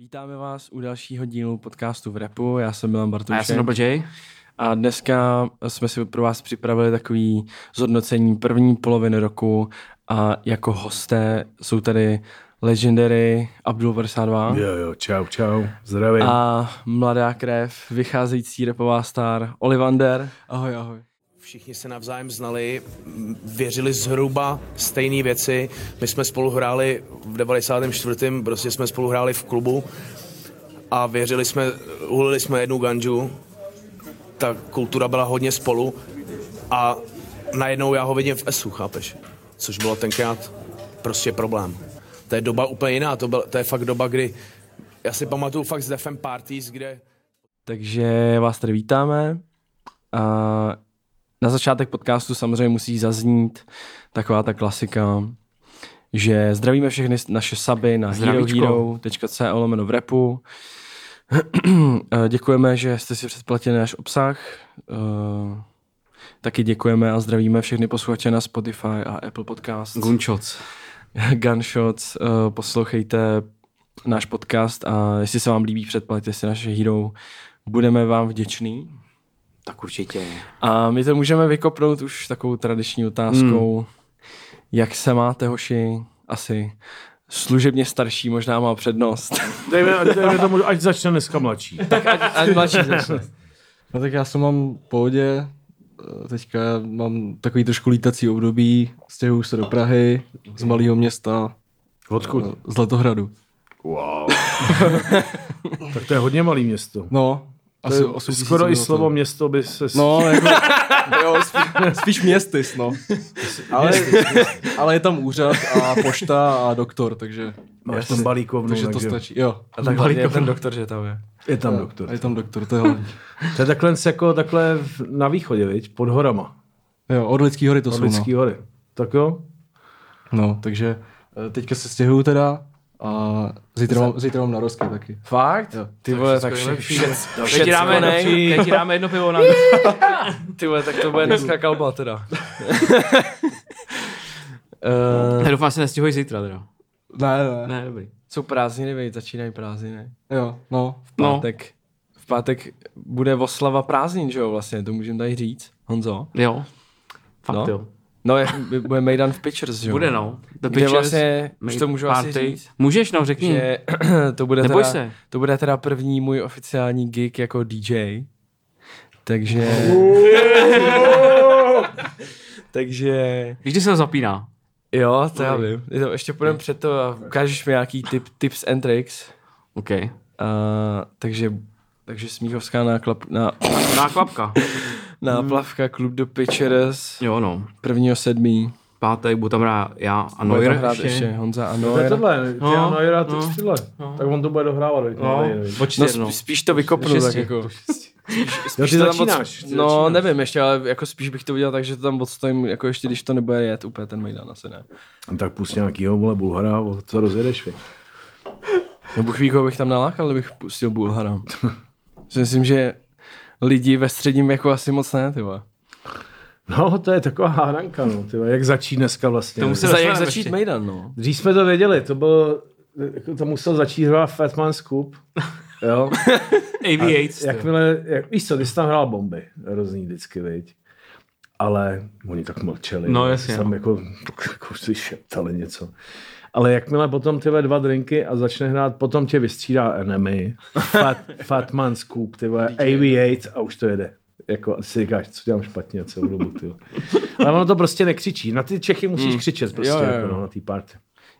Vítáme vás u dalšího dílu podcastu v Repu. Já jsem Milan Bartušek. A já jsem Double J. A dneska jsme si pro vás připravili takový zhodnocení první poloviny roku a jako hosté jsou tady Legendary Abdul 52 Jo, jo, čau, čau, zdravím. a mladá krev, vycházející repová star Olivander. Ahoj, ahoj. Všichni se navzájem znali, věřili zhruba stejné věci. My jsme spolu hráli v 94. prostě jsme spolu hráli v klubu a věřili jsme, hulili jsme jednu ganžu. Ta kultura byla hodně spolu a najednou já ho vidím v SU, chápeš? Což bylo tenkrát prostě problém. To je doba úplně jiná, to, byl, to je fakt doba, kdy já si pamatuju fakt z Defem Parties, kde Takže vás tady vítáme. A na začátek podcastu samozřejmě musí zaznít taková ta klasika, že zdravíme všechny naše saby na herohero.co lomeno v repu. Eh, Děkujeme, že jste si předplatili náš obsah. Eh, Taky děkujeme a zdravíme všechny posluchače na Spotify a Apple Podcast. Gunshots. Gunshots, uh, poslouchejte náš podcast a jestli se vám líbí, předplaťte si naše Hero. Budeme vám vděční. Tak určitě. A my to můžeme vykopnout už takovou tradiční otázkou. Hmm. Jak se máte, hoši? Asi služebně starší možná má přednost. Dejme, dejme tomu, ať začne dneska mladší. tak ať, ať mladší začne. No tak já jsem mám v pohodě, Eh, teďka mám takový trošku lítací období, stěhuju se do Prahy, z malého města, Odkud? eh, z Letohradu. Wow. tak to je hodně malý město. No, asi je 8 000 skoro i slovo město by se... No, jako, jo, spíš, spíš městys, no. Ale, ale je tam úřad a pošta a doktor, takže, Máš tam balíkovnu, takže to takže stačí. Jo, A tak hlavně je ten doktor, že tam je. je tam doktor. a je tam doktor, to je hlavní. To je takhle, jako, takhle na východě, viď? pod horama. Jo, od Lidský hory to Od jsou, Lidský hory. Tak jo? no. no. takže eh, teďka se stěhuju teda a zítra mám, zítra mám narozky taky. Fakt? Jo. Ty vole, tak všechno vše, vše, Teď ti dáme, teď ti dáme jedno pivo na... Ty vole, tak to bude dneska kalba teda. uh, Já doufám, že se zítra teda. Ne, ne, Ne, dobrý. jsou prázdniny, vej, začínají prázdniny. Jo, no. No. pátek, v pátek bude oslava prázdnin, že jo, vlastně, to můžeme tady říct, Honzo. Jo. Fakt No. jo. No, jak, bude Mejdan v Pictures, že jo. Bude no. The Pitchers, vlastně, už to můžu asi Party. říct, Můžeš, no, řekni. že to bude, Neboj teda, se. to bude teda první můj oficiální gig jako DJ. Takže... takže... Víš, kdy se to zapíná? Jo, to já vím. Je to, ještě půjdeme před to a ukážeš mi nějaký tip, tips and tricks. OK. Uh, takže, takže Smíchovská náklap, na, Náklapka. náplavka Klub do Pitchers Jo, no. prvního sedmí. Pátek budu tam hrát já a Noir hrát ještě. ještě Honza a To je tohle, ty No, no, no, no, no. tyhle. Tak on to bude dohrávat. No, No, no. spíš, spíš to vykopnu, tak jako. Jo, Spíš ty začínáš. Od, ty no, začínáš. nevím ještě, ale jako spíš bych to udělal tak, že to tam odstojím, jako ještě když to nebude jet úplně ten Mejdan, asi ne. No, Tak pust nějakýho, vole, Bulhara, co rozjedeš, vy. No Bůh ví, bych tam nalákal, kdybych pustil Bulhara. Myslím, že lidi ve středním věku asi moc ne, ty vole. No, to je taková hádanka, no, ty vole, jak začít dneska vlastně. To musí- Za, jak začít ještě. Mejdan, no. Dřív jsme to věděli, to bylo, jako to musel začít hrát Fatman Scoop. Jo, Aviates. jakmile, jak, víš co, ty jsi tam hrál bomby, hrozný vždycky, viď. Ale oni tak mlčeli. No, jasně, Tam no. jako, jako si šeptali něco. Ale jakmile potom tyhle dva drinky a začne hrát, potom tě vystřídá enemy, Fat, Fatman Scoop, ty vole, AV8 a už to jede. Jako si říkáš, co dělám špatně celou dobu, ty. Ale ono to prostě nekřičí. Na ty Čechy musíš křičet prostě, Jo, jo, jo. Jako, no, na té party.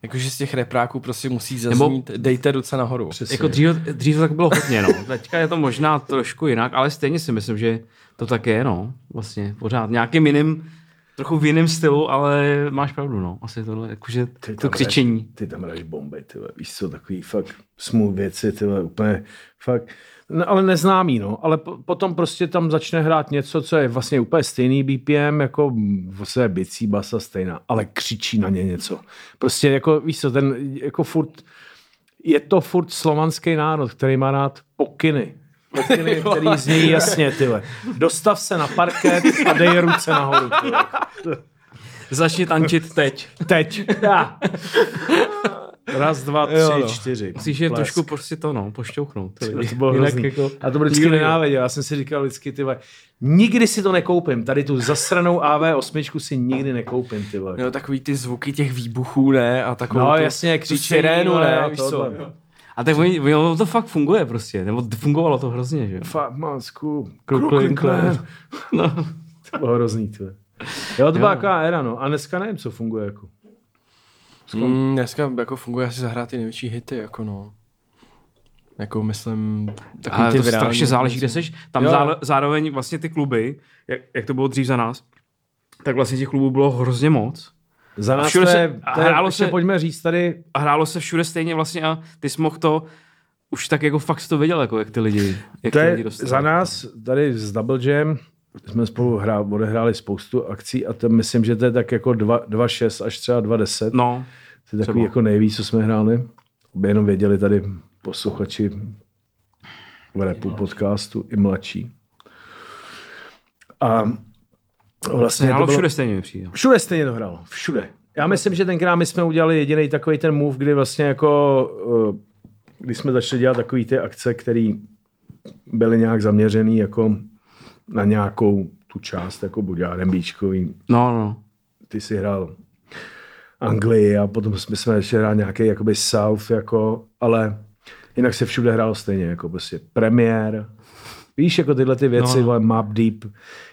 Jakože z těch repráků prostě musí zaznít, dejte ruce nahoru. Přesně. Jako dřív, dřív to tak bylo hodně, no. Teďka je to možná trošku jinak, ale stejně si myslím, že to tak je, no. Vlastně pořád. Nějakým jiným, trochu v jiném stylu, ale máš pravdu, no. Asi tohle, jakože Ty to křičení. Ty tam hraješ bomby, ty víš co, takový fakt smooth věci, ty úplně fakt, no, ale neznámý, no, ale po, potom prostě tam začne hrát něco, co je vlastně úplně stejný BPM, jako vlastně bicí basa stejná, ale křičí na ně něco. Prostě jako, víš co, ten, jako furt, je to furt slovanský národ, který má rád pokyny. Pokyny, který znějí jasně, tyhle. Dostav se na parket a dej ruce nahoru. Tyhle. Začni tančit teď. Teď. Já. Raz, dva, tři, Jo, no. čtyři. Musíš je Blesk. trošku prostě to, no, pošťouchnout. ty lidi. To bylo Jinak jako- A to byl vždycky nenáviděl. Já jsem si říkal vždycky, ty vole, nikdy si to nekoupím. Tady tu zasranou AV8 si nikdy nekoupím, ty vole. No, takový ty zvuky těch výbuchů, ne? A takovou No tu, jasně, tu křičení, sirénu, ne? a Víš co? tohle. A tak oni, oni, ono to fakt funguje prostě, nebo fungovalo to hrozně, že jo. Fakt masku. Crooklyn Clan. No. To bylo hrozný, ty. Jo, to byla Jo. taková éra, no. A dneska nevím, co funguje, jako. Mm, dneska jako funguje asi zahrát ty největší hity, jako no. Jako myslím, takový Ale ty to virální strašně záleží, kde seš. Tam Jo. zále, zároveň vlastně ty kluby, jak, jak to bylo dřív za nás, tak vlastně těch klubů bylo hrozně moc. Za nás všude se- a to je hrálo ještě se- pojďme říct tady, A hrálo se všude stejně vlastně a ty jsi mohl to, už tak jako fakt jsi to věděl, jako jak ty lidi, jak to ty je lidi dostali. za nás tady z Double Jam jsme spolu hrá, odehráli spoustu akcí a to myslím, že to je tak jako 2,6 až třeba 2,10. No, To je takový třeba. jako nejvíc, co jsme hráli. Aby jenom věděli tady posluchači v repu podcastu i mladší. A vlastně hrálo to bylo, všude stejně mi přijde. všude stejně to hrálo. Všude. Já myslím, že tenkrát my jsme udělali jediný takový ten move, kdy vlastně jako, eh, když jsme začali dělat takový ty akce, které byly nějak zaměřený jako na nějakou tu část, jako buď R&Bčkový, No, no. ty si hrál Anglii a potom jsme jsme ještě hrál nějaký jakoby South, jako, ale jinak se všude hrálo stejně, jako prostě premiér, víš, jako tyhle ty věci, no, no. Map Deep,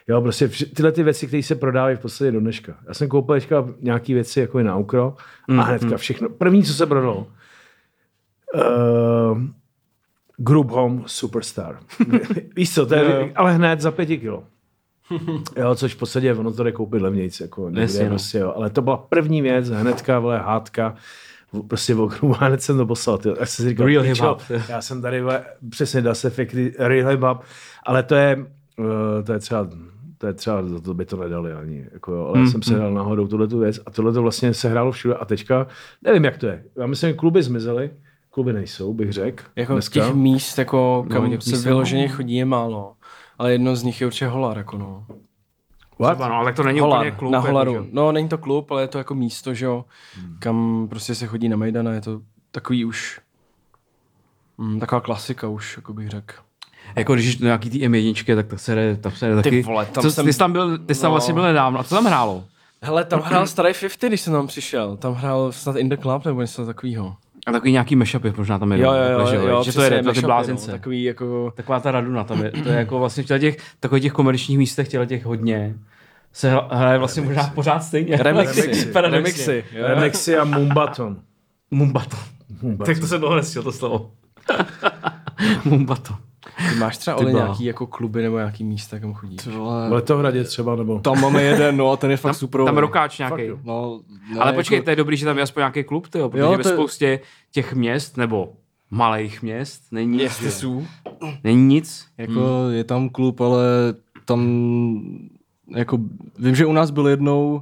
jo, prostě vš- tyhle ty věci, které se prodávají v podstatě do dneška. Já jsem koupil teďka nějaký věci jako i na Ukro a hnedka všechno, první, co se prodalo, uh, Group Home Superstar. víš co, to je, ale hned za pěti kilo. Jo, což v podstatě ono to jde koupit levnějc, jako někde, Jasně, no. prostě, jo. ale to byla první věc, hnedka, vole, hádka, prostě v okruhu, a hned jsem to poslal, ty. Já jsem si říkal, Real hip hop. já jsem tady, vole, přesně, dá se fikry, real hip hop, ale to je, uh, to je třeba, to je třeba, za to by to nedali ani, jako jo, ale já jsem se hrál náhodou tuhle tu věc a tohle to vlastně se hrálo všude a teďka, nevím, jak to je, já myslím, že kluby zmizely, kluby nejsou, bych řekl, Jako dneska. těch míst, jako, kam těch se vyloženě chodí, je málo. Ale jedno z nich je určitě Holar, jako no. What? Třeba, no, ale to není Holar, úplně klub. na jako, Holaru. že? no, není to klub, ale je to jako místo, že jo, kam prostě se chodí na Mejdana, je to takový už, mm, taková klasika už, jako bych řekl. Jako když do nějaký ty M1, tak to se jde, tam se jde taky. vole, tam Co, jsem- Ty jsi tam byl, ty jsi tam No. vlastně byl nedávno. A co tam hrálo? Hele, tam hrál Starý 50, když jsem tam přišel. Tam hrál snad In The Club nebo něco takového. A takový nějaký mashupy možná tam je. Jo, jo, jo, že, jo, že to je ty mashupy, blázince. No, takový jako... Taková ta raduna tam je. To je jako vlastně v těch, takových těch komerčních místech, těle těch hodně, se hra- hraje vlastně možná pořád stejně. Remixy. Remixy. jo. Remixy a Mumbaton. Mumbato. Mumbaton. Tak to se dlouho nestěl, to slovo. Mumbato. Ty máš třeba bláho. nějaký jako kluby nebo nějaký místa, kam chodíš? Ty V Letohradě třeba, nebo... tam máme jeden, no a ten je fakt super. Tam rokáč nějaký. No, ne, Ale počkej, jako, to je dobrý, že tam je aspoň nějaký klub, tyjo, protože Jo, ve to je- spoustě těch měst, nebo malých měst, není nic. Jestli jsou. Není nic. jako je tam klub, ale tam jako, vím, že u nás byl jednou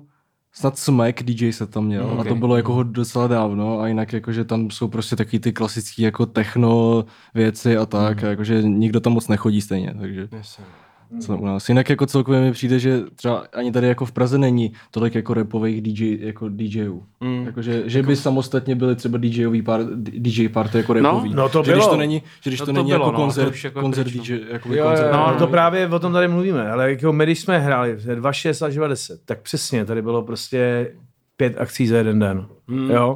snad Smack DJ se tam měl okay. a to bylo jako docela dávno a jinak jako, že tam jsou prostě taky ty klasické jako techno věci a tak, a jakože nikdo tam moc nechodí stejně, takže co u nás. Jinak jako celkově mi přijde, že třeba ani tady jako v Praze není tolik jako repových DJ, jako DJů. Mm. Jakože, že by samostatně byly třeba DJový par, DJ party jako repový. no to že když bylo. to není, že když No to, to není bylo, jako no, koncert, jako koncert no. DJ, jako Jo, koncert. jo, No, jo. No, to právě o tom tady mluvíme, ale jako my, když jsme hráli 2,6 až 2,10, tak přesně, tady bylo prostě pět akcí za jeden den. Hmm, jo?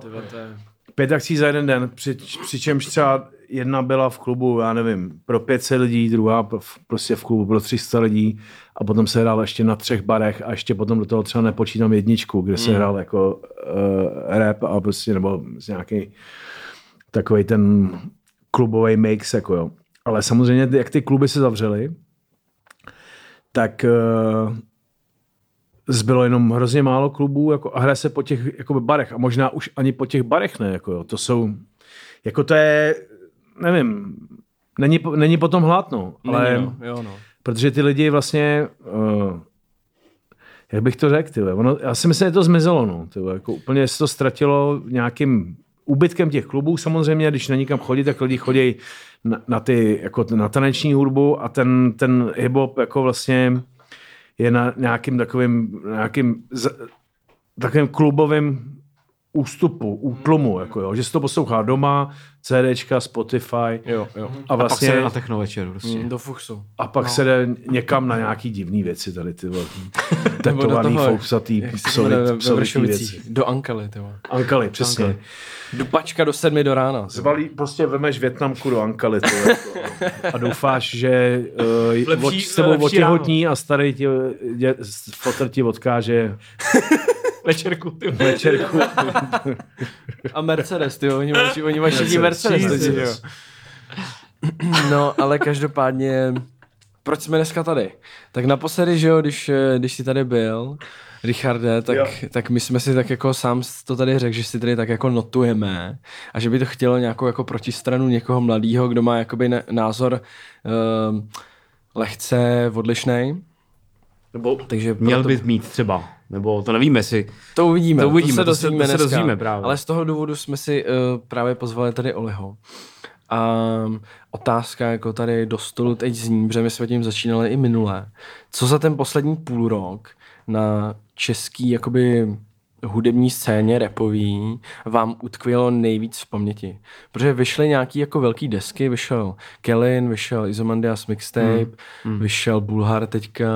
Pět akcí za jeden den, při, přičemž třeba jedna byla v klubu, já nevím, pro 500 lidí, druhá prostě v klubu pro 300 lidí a potom se hrál ještě na třech barech a ještě potom do toho třeba nepočítám jedničku, kde se hrál jako uh, rap a prostě nebo z nějaký takový ten klubový mix, jako jo. Ale samozřejmě, jak ty kluby se zavřely, tak uh, zbylo jenom hrozně málo klubů jako, a hraje se po těch jako barech a možná už ani po těch barech ne, jako jo. to jsou, jako to je, nevím, není, není potom hlad, no, ale, Není, no. Jo, no. protože ty lidi vlastně, uh, jak bych to řekl, tyhle, ono, já si myslím, že to zmizelo, no, tyhle, jako úplně se to ztratilo nějakým úbytkem těch klubů, samozřejmě, když na nikam chodí, tak lidi chodí na, na, ty, jako na taneční hudbu a ten, ten hip-hop jako vlastně je na nějakým takovým, nějakým z, takovým klubovým ústupu, útlumu, jako jo, že si to poslouchá doma, CDčka, Spotify Jo, jo. a A pak se vlastně jde na techno večer prostě. Mm, do fuchsu. a pak se jde někam na nějaký divný věci tady ty do tetovaný, fousatý, se Vršovicích? věci. Do Ankely, ty vole. Ankaly, přesně. Ankaly. Dupačka do sedmi do rána. Zbalí, prostě vemeš Větnamku do Ankaly ty, jako, a doufáš, že uh, Lepší- od, s tebou otěhotní a starý ti, dě, fotr ti odkáže Večerku, ty. večerku. A Mercedes, ty jo, oni mají, oni mají všichni Mercedes. Jesus. teď, jo. No, ale každopádně, proč jsme dneska tady? Tak naposledy, že jo, když, když jsi tady byl, Richarde, tak, Jo. tak my jsme si tak jako sám to tady řekl, že si tady tak jako notujeme a že by to chtělo nějakou jako protistranu někoho mladého, kdo má jakoby názor uh, lehce odlišný. Nebo Takže Měl proto- bys mít třeba. Nebo to nevíme si. To uvidíme. To uvidíme, se to se- dozvíme to se dozvíme právě. Ale z toho důvodu jsme si uh, právě pozvali tady Oliho. A otázka jako tady do stolu teď zní, protože my jsme tím začínali i minule. Co za ten poslední půl rok na český jakoby hudební scéně repový vám utkvělo nejvíc v paměti? Protože vyšly nějaký jako velký desky, vyšel Kellen, vyšel Izomandias Mixtape, hmm. vyšel Bulhar teďka,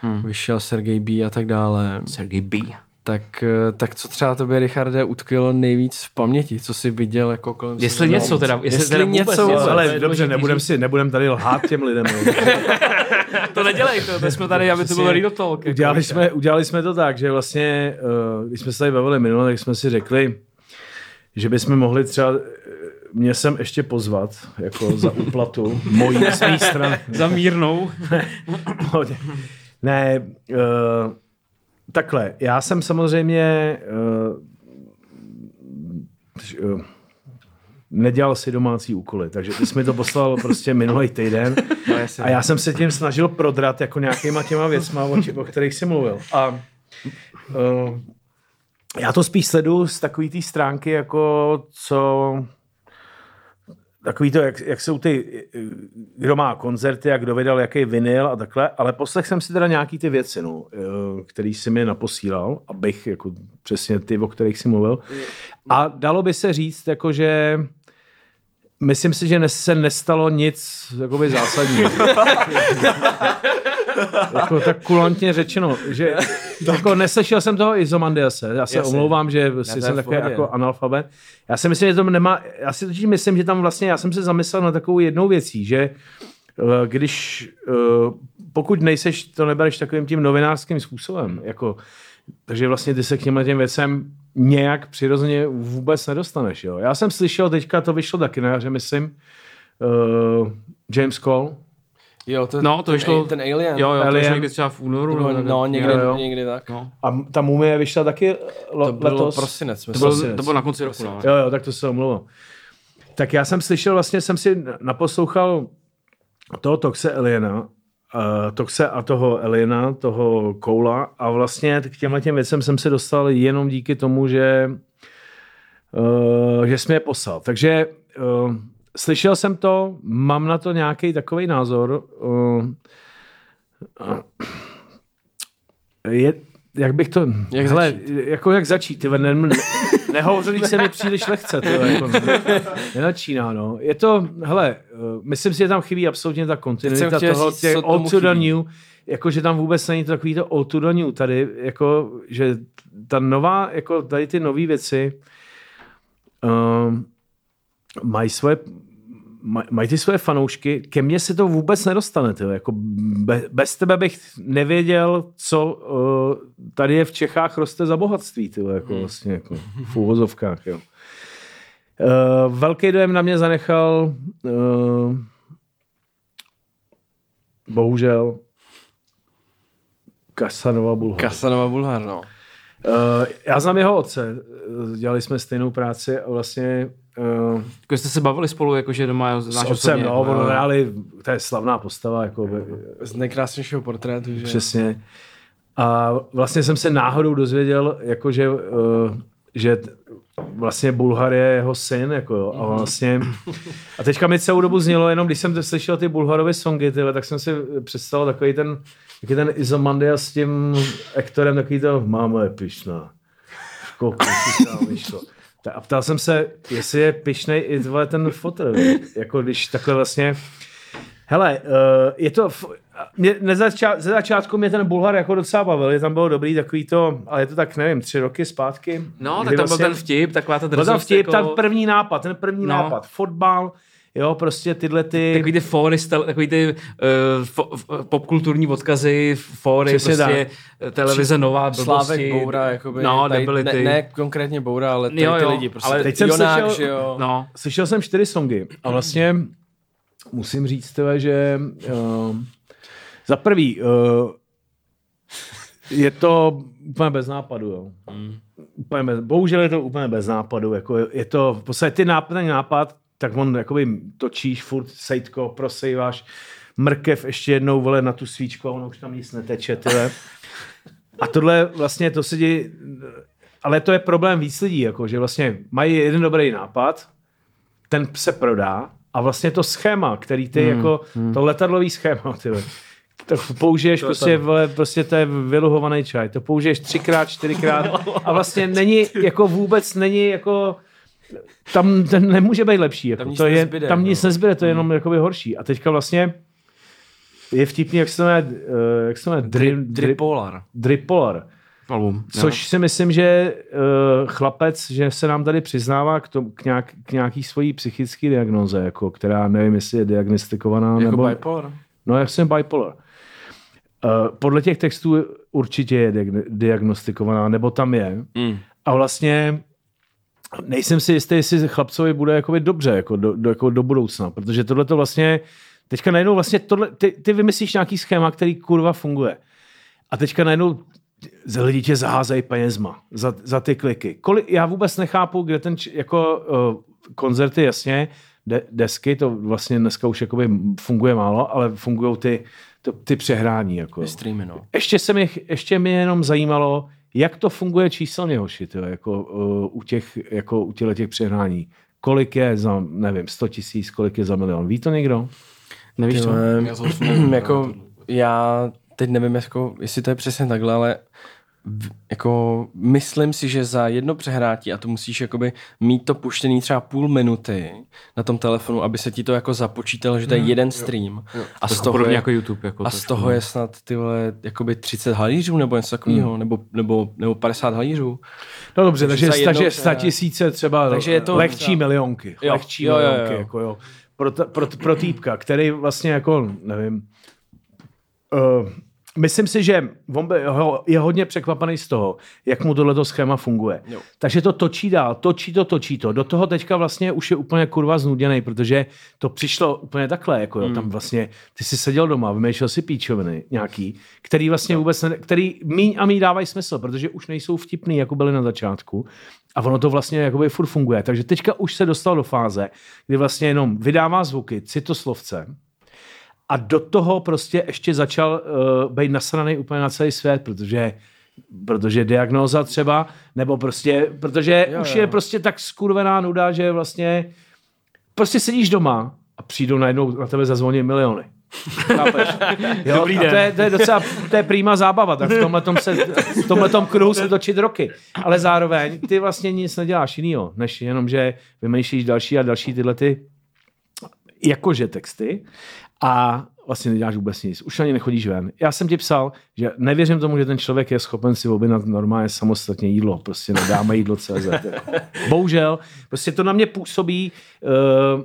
hmm. vyšel Sergej B a tak dále. Sergej B. Tak, eh, tak co třeba tobě, Richarde, utkvělo nejvíc v paměti? Co jsi viděl jako kolem Jestli sebe? něco teda, jestli, Jestli teda vůbec něco, něco, ale je dobře, nebudem, si, nebudem tady lhát těm lidem. To nedělej, to, to jsme tady, aby to bylo real talk. jako udělali, jsme, udělali jsme to tak, že vlastně, uh, když jsme se tady bavili minule, tak jsme si řekli, že bychom mohli třeba eh, mě sem ještě pozvat, jako za úplatu, mojí z mé strany. Za mírnou. Ne, uh, takhle, já jsem samozřejmě uh, uh, nedělal si domácí úkoly, takže ty jsi mi to poslal prostě minulý týden No, a já jsem se tím snažil prodrat jako nějakýma těma věcma, o, či- o kterých jsi mluvil. A uh, já to spíš sledu z takový té stránky, jako co takový to, jak, jak jsou ty, kdo má koncerty a kdo vydal jaký vinyl a takhle, ale poslech jsem si teda nějaký ty věci, no, eh, který si mi naposílal, abych, jako přesně ty, o kterých si mluvil. A dalo by se říct, jako že myslím si, že se nestalo nic jakoby zásadního. jako tak kulantně řečeno, že jako neslyšel jsem toho Izomandiase, já se Jasně. omlouvám, že si jsem takový jako analfabet. Já si myslím, že to nemá, já si totiž myslím, že tam vlastně, já jsem se zamyslel na takovou jednou věcí, že eh, když, eh, pokud nejseš, to nebereš takovým tím novinářským způsobem, jako, takže vlastně ty se k těmhle těm věcem nějak přirozeně vůbec nedostaneš. Jo. Já jsem slyšel, teďka to vyšlo taky na jaře, myslím, uh, James Cole, Jo, to, No, to vyšlo... Ten Alien. Jo, jo, to Alien. vyšlo někdy třeba v únoru. No, no tak. někdy, Jo, jo. někdy tak. No. a ta mumie vyšla taky lo, To bylo letos. prosinec. To, bylo, Prosinec. to bylo na konci roku, no. Jo, jo, tak to se omlouvám. Tak já jsem slyšel, vlastně jsem si naposlouchal toho Toxe Eliena, uh, Toxe a toho Eliena, toho Koula a vlastně k těmhle těm věcem jsem se dostal jenom díky tomu, že, uh, že jsme je poslal. Takže uh, slyšel jsem to, mám na to nějaký takový názor. Uh, je, jak bych to... Jak hele, začít? jako jak začít? Ty, ne, ne, nehovoří se mi příliš lehce. Ty, jako, nenačíná, no. Je to, hele, eh, myslím si, že tam chybí absolutně ta kontinuita toho, těch old to the chybí. new, jako, že tam vůbec není to takový to old to the new tady, jako, že ta nová, jako tady ty nové věci um, mají svoje maj- mají ty svoje fanoušky, ke mně se to vůbec nedostane. Tyjo. Jako be, bez tebe bych nevěděl, co uh, tady je v Čechách roste za bohatství. Tyjo, jako vlastně, jako v úvozovkách. Jo. Uh, velký dojem na mě zanechal uh, bohužel Kasanova Bulhar. Kasanova Bulhar, no. Uh, já znám jeho otce, eh, dělali jsme stejnou práci a vlastně uh, Jako jste se bavili spolu, jakože doma s náš otcem, no, ono hráli, to je slavná postava, jako by- Z nejkrásnějšího portrétu, že? přesně. A vlastně jsem se náhodou dozvěděl, jako že, uh, že t- vlastně Bulhar je jeho syn, jako jo, a vlastně, a teďka mi celou dobu znělo, jenom když jsem slyšel ty Bulharovy songy, tyhle, tak jsem si představil takový ten, takový ten Izomandia s tím Ektorem, takový to, máme pišná. Jako, myško. A ptal jsem se, jestli je pišnej i vole, ten fotel. Jako když takhle vlastně... Hele, uh, je to... Mě, nezača, ze začátku mě ten Bulhar jako docela bavil, je tam bylo dobrý takový to, ale je to tak, nevím, tři roky zpátky. No, tak tam vlastně, byl ten vtip, taková ta drzost. Byl tam vtip, jako... ten první nápad, ten první no. nápad, fotbal, Jo, prostě tyhle ty... Takový ty fóry, takový ty uh, fo, popkulturní odkazy, fóry, Přesně prostě tak. televize nová, blbosti. Slávek Boura, jakoby. No, tady, byly ty. Ne, ne, konkrétně Boura, ale tady jo, jo, ty lidi. Prostě ale teď jsem Jonák, slyšel, jo. No. slyšel jsem čtyři songy a vlastně musím říct, tebe, že uh, za prvý uh, je to úplně bez nápadu, jo. Mm. Úplně bez, bohužel je to úplně bez nápadu, jako je to v podstatě ty nápad, ten nápad, tak on jakoby točíš furt sejtko, prosejváš, mrkev ještě jednou vole na tu svíčku a ono už tam nic neteče, tyhle. A tohle vlastně to se děje, ale to je problém víc lidí, jako, že vlastně mají jeden dobrý nápad, ten se prodá a vlastně to schéma, který ty hmm, jako, hmm. to letadlový schéma, ty to použiješ to prostě, vole, prostě to je vyluhovaný čaj, to použiješ třikrát, čtyřikrát a vlastně není, jako vůbec není jako tam ten nemůže být lepší. Jako. Tam nic to je, nezbyde, tam no. nic nezbyde, to je jenom jakoby horší. A teďka vlastně je vtipný, jak se jmenuje, uh, jak se jmenuje Dri, Dri, Dripolar. Dripolar. Album. Což si myslím, že uh, chlapec, že se nám tady přiznává k, tom, k, nějak, k nějaký svojí psychické diagnoze, jako, která nevím, jestli je diagnostikovaná. Jako nebo, bipolar. No, jak jsem bipolar. Uh, podle těch textů určitě je diagnostikovaná, nebo tam je. Mm. A vlastně nejsem si jistý, jestli chlapcovi bude jakoby dobře jako do, do, jako do budoucna, protože tohle to vlastně, teďka najednou vlastně tohle, ty, ty vymyslíš nějaký schéma, který kurva funguje. A teďka najednou za lidi tě zaházejí penězma za, za ty kliky. Koli, já vůbec nechápu, kde ten, jako uh, koncerty, jasně, de, desky, to vlastně dneska už jakoby funguje málo, ale fungují ty, to, ty přehrání. Jako. Streamy, no. Ještě, se mě, ještě mě jenom zajímalo, jak to funguje číselně, hoši, tyjo, jako, uh, u těch, jako u těch přehrání. Kolik je za, nevím, 100 tisíc, kolik je za milion. Ví to někdo? Nevíš? Tyhle, Já jako já teď nevím, jako, jestli to je přesně takhle, ale jako myslím si, že za jedno přehrátí a to musíš jakoby mít to puštěný třeba půl minuty na tom telefonu, aby se ti to jako započítalo, že to je jeden stream. A z Trochu toho, je, jako YouTube. Jako a z toho je snad ty vole, jakoby 30 halířů nebo něco takového, nebo, nebo, nebo 50 halířů. No dobře, Takže takže, takže přehrát. 100 tisíce třeba Takže je to lehčí třeba- milionky. Jo, Lehčí jo, jo, jo. milionky, jako jo. Pro, pro, pro týpka, který vlastně jako, nevím, uh, myslím si, že on by, ho, je hodně překvapený z toho, jak mu tohleto schéma funguje. Jo. Takže to točí dál, točí to, točí to. Do toho teďka vlastně už je úplně kurva znuděný, protože to přišlo úplně takhle, jako jo, Hmm. tam vlastně, ty jsi seděl doma, vymýšlel si píčoviny nějaký, který vlastně vůbec, ne, který míň a míň dávají smysl, protože už nejsou vtipný, jako byly na začátku. A ono to vlastně jakoby furt funguje. Takže teďka už se dostal do fáze, kdy vlastně jenom vydává zvuky, citoslovce, a do toho prostě ještě začal uh, být nasraný úplně na celý svět, protože protože diagnóza třeba, nebo prostě, protože jo, Jo, už jo. je prostě tak skurvená nuda, že vlastně prostě sedíš doma a přijdou najednou na tebe zazvoní miliony. Jo, Dobrý den. to je, to je docela, to je prýma zábava, tak v tomhletom se, v tomhletom kruhu se točit roky. Ale zároveň ty vlastně nic neděláš jinýho, než jenom, že vymýšlíš další a další tyhle ty jakože texty a vlastně neděláš vůbec nic. Už ani nechodíš ven. Já jsem ti psal, že nevěřím tomu, že ten člověk je schopen si objednat normálně samostatně jídlo. Prostě nedáme jídlo CZ. Bohužel, prostě to na mě působí uh,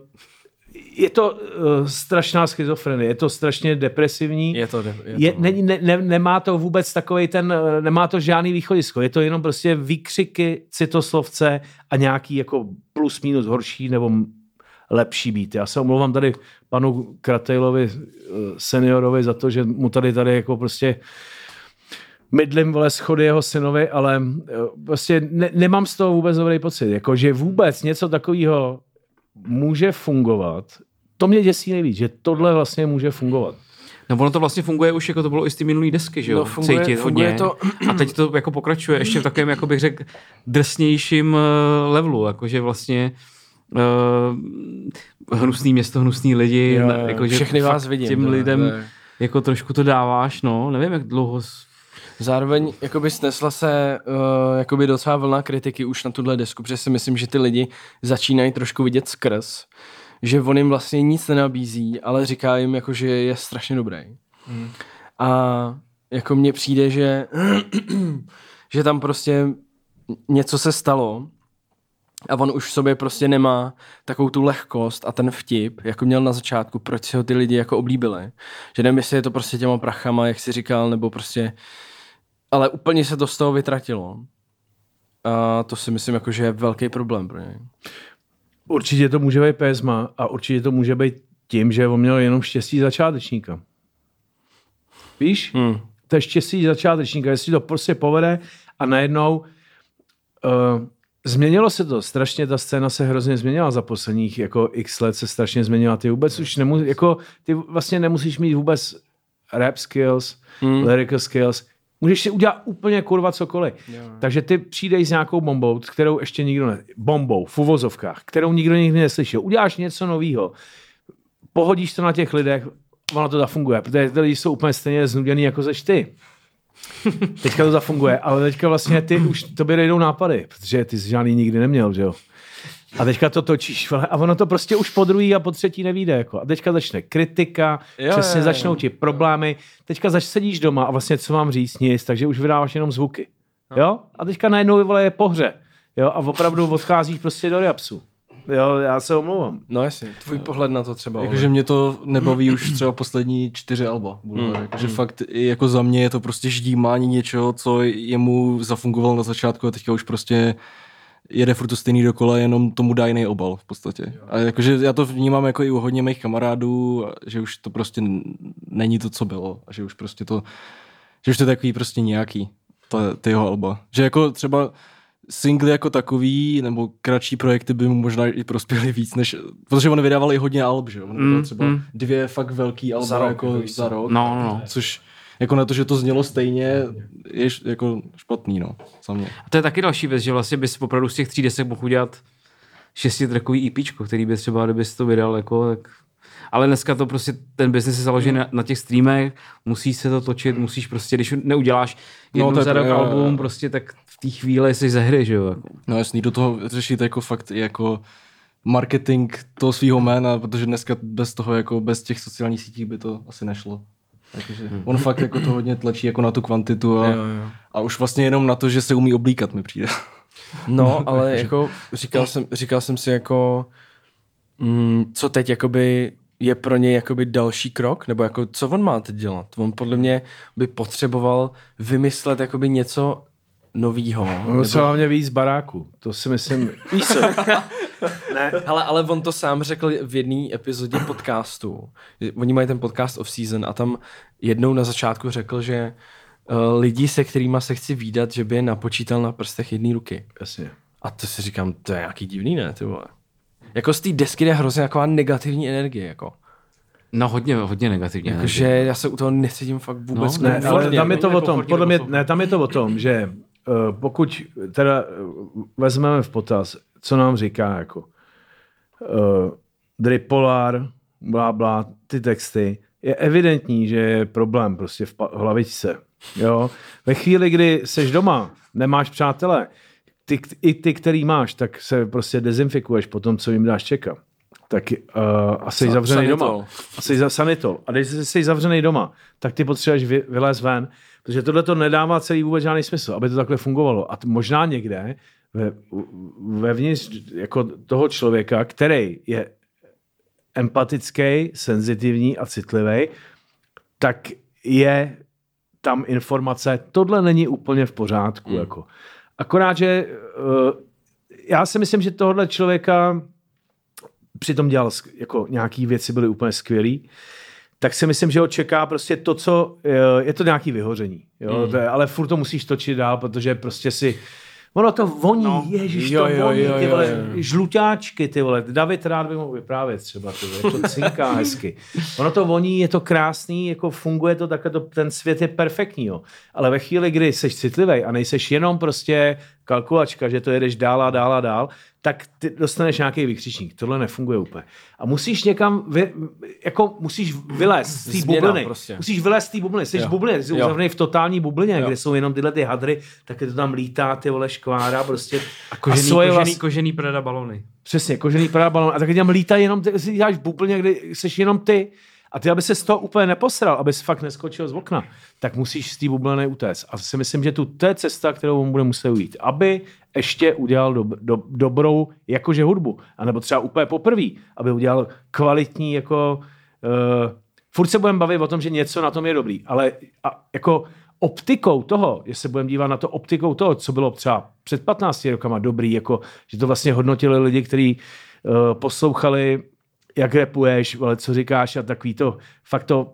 je to uh, strašná schizofrenie, je to strašně depresivní. Je to, je, Je, to, ne, ne, ne, nemá to vůbec takový ten, eh, nemá to žádný východisko, je to jenom prostě výkřiky, citoslovce a nějaký jako plus minus horší nebo lepší být. Já se omlouvám tady panu Kratejlovi eh, seniorovi za to, že mu tady tady jako prostě mydlím vole schody jeho synovi, ale eh, prostě ne, nemám z toho vůbec dobrý pocit. Jako, že vůbec něco takového může fungovat, to mě děsí nejvíc, že tohle vlastně může fungovat. No ono to vlastně funguje už, jako to bylo i z ty minulý desky, že jo? No, funguje- Cítit funguje hodně. to- A teď to jako pokračuje ještě v takovém, jako bych řekl, drsnějším eh, levelu, jakože vlastně uh, hnusný město, hnusný lidi, Jo, ne, jo, jako, že všechny vás vidím, Těm to lidem to je- jako trošku to dáváš, no, nevím, jak dlouho s- Zároveň jakoby snesla se uh, jakoby docela vlna kritiky už na tuhle desku, protože si myslím, že ty lidi začínají trošku vidět skrz, že on jim vlastně nic nenabízí, ale říká jim, jako, že je strašně dobrý. Hmm. A jako mně přijde, že, že tam prostě něco se stalo a on už v sobě prostě nemá takovou tu lehkost a ten vtip, jako měl na začátku, proč si ho ty lidi jako oblíbili. Že nevím, jestli je to prostě těma prachama, jak si říkal, nebo prostě, ale úplně se to z toho vytratilo. A to si myslím, jako, že je velký problém pro něj. Určitě to může být PSMA a určitě to může být tím, že on měl jenom štěstí začátečníka. Víš? Hmm. To je štěstí začátečníka, jestli to prostě povede a najednou uh, Změnilo se to, strašně ta scéna se hrozně změnila za posledních jako x let se strašně změnila. Ty vůbec už nemus, jako, ty vlastně nemusíš mít vůbec rap skills, mm. lyrical skills, můžeš si udělat úplně kurva cokoliv. Yeah. Takže ty přijdeš s nějakou bombou, kterou ještě nikdo ne... Bombou, v uvozovkách, kterou nikdo nikdy neslyšel. Uděláš něco nového, pohodíš to na těch lidech, ono to zafunguje, protože ty lidi jsou úplně stejně znuděný jako ze ty. Teďka to zafunguje, ale teďka vlastně ty už tobě nejdou nápady, protože ty jsi žádný nikdy neměl, že jo. A teďka to točíš, a ono to prostě už po druhý a po třetí nevíde. Jako. A teďka začne kritika, jo, přesně jo, jo. začnou ti problémy. Teďka zač sedíš doma a vlastně co mám říct, nic, takže už vydáváš jenom zvuky. Jo? A teďka najednou vole je pohře. Jo? A opravdu odcházíš prostě do reapsu. Jo, já se omlouvám. No jasně, tvůj pohled na to třeba. Jakože mě to nebaví už třeba poslední čtyři alba. Mm. Jakože mm. fakt jako za mě je to prostě ždímání něčeho, co jemu zafungovalo na začátku a teďka už prostě jede furt to stejný dokola, jenom tomu dá jiný obal v podstatě. A jakože já to vnímám jako i u hodně mých kamarádů, že už to prostě není to, co bylo. A že už prostě to, že už to je takový prostě nějaký, ta, ty jeho alba. Že jako třeba singly jako takový, nebo kratší projekty by mu možná i prospěly víc, než, protože on vydával i hodně alb, že on mm, třeba mm. dvě fakt velký alba za rok, jako za rok, no, no, no. což jako na to, že to znělo stejně, je jako špatný, no, za mě. A to je taky další věc, že vlastně bys opravdu z těch tří desek mohl udělat šestitrakový EP, který by třeba, kdyby to vydal, jako, tak ale dneska to prostě, ten biznis je založený na, na těch streamech, musí se to točit, musíš prostě, když neuděláš jednu no, za rok album, prostě tak té chvíli jsi ze hry, že jo. Jako. No jasný, do toho řešit jako fakt jako marketing toho svého jména, protože dneska bez toho, jako bez těch sociálních sítí by to asi nešlo. Takže hmm. on fakt jako to hodně tlačí jako na tu kvantitu a, jo, jo. a už vlastně jenom na to, že se umí oblíkat mi přijde. No, ale jako říkal jsem, říkal jsem si jako, mm, co teď jakoby je pro něj jakoby další krok, nebo jako co on má teď dělat? On podle mě by potřeboval vymyslet jakoby něco novýho. No, nebo... hlavně víc baráku, to si myslím, víš co? ne. Ale, ale on to sám řekl v jedné epizodě podcastu. Oni mají ten podcast of season a tam jednou na začátku řekl, že uh, lidi, se kterými se chci výdat, že by je napočítal na prstech jedné ruky. Jasně. A to si říkám, to je nějaký divný, ne? Ty vole. Jako z té desky jde hrozně taková negativní energie, jako. No hodně, hodně negativně. Jakože já se u toho necítím fakt vůbec. No, ne, ale tam je to o tom, podle mě, ne, tam je to o tom, že pokud teda uh, vezmeme v potaz, co nám říká jako uh, Dripolar, blá, blá, ty texty, je evidentní, že je problém prostě v, v hlavičce. Jo? Ve chvíli, kdy seš doma, nemáš přátelé, ty, i ty, který máš, tak se prostě dezinfikuješ po tom, co jim dáš čekat. Tak uh, a jsi Sa- zavřený sanitol. doma. A jsi za sanitol. A když jsi zavřený doma, tak ty potřebuješ vy, vylézt ven, protože tohle to nedává celý vůbec žádný smysl, aby to takhle fungovalo. A t- možná někde ve, vevnitř jako toho člověka, který je empatický, senzitivní a citlivý, tak je tam informace, tohle není úplně v pořádku. Hmm. Jako. Akorát, že uh, já si myslím, že tohle člověka přitom dělal jako nějaký věci, byly úplně skvělý, tak si myslím, že ho čeká prostě to, co je to nějaký vyhoření. Jo? Mm. To je, ale furt to musíš točit dál, protože prostě si Ono to voní, no. ježiš, jo, to jo, voní, jo, ty vole, jo, jo. žluťáčky, ty vole. David rád by mohl vyprávět třeba, ty vole, to cinká hezky. Ono to voní, je to krásný, jako funguje to, takhle to, ten svět je perfektní, jo. Ale ve chvíli, kdy jsi citlivý a nejseš jenom prostě kalkulačka, že to jedeš dál a dál a dál, tak ty dostaneš nějaký vykřičník. Tohle nefunguje úplně. A musíš někam, vy, jako musíš vylézt z té bubliny. prostě. Musíš vylézt z té bubliny. Jsi v bublině, jsi uzavřený v totální bublině, Jo. kde jsou jenom tyhle ty hadry, tak je to tam lítá, ty vole škvára, prostě. A kožený, svoje kožený, vlast- kožený preda balony. Přesně, kožený parabalon. A taky tam lítají jenom ty, si děláš v bublně, kde jsi jenom ty. A ty, aby se z toho úplně neposral, aby fakt neskočil z okna, tak musíš z té bubliny utéct. A si myslím, že tu, to je cesta, kterou on bude muset ujít. Aby ještě udělal do, do, dobrou jakože hudbu. A nebo třeba úplně poprvé, aby udělal kvalitní jako... Uh, furt se budeme bavit o tom, že něco na tom je dobrý, ale a, jako optikou toho, že se budeme dívat na to optikou toho, co bylo třeba před 15 rokama dobrý, jako, že to vlastně hodnotili lidi, kteří uh, poslouchali, jak repuješ, ale co říkáš a takový to, fakt to,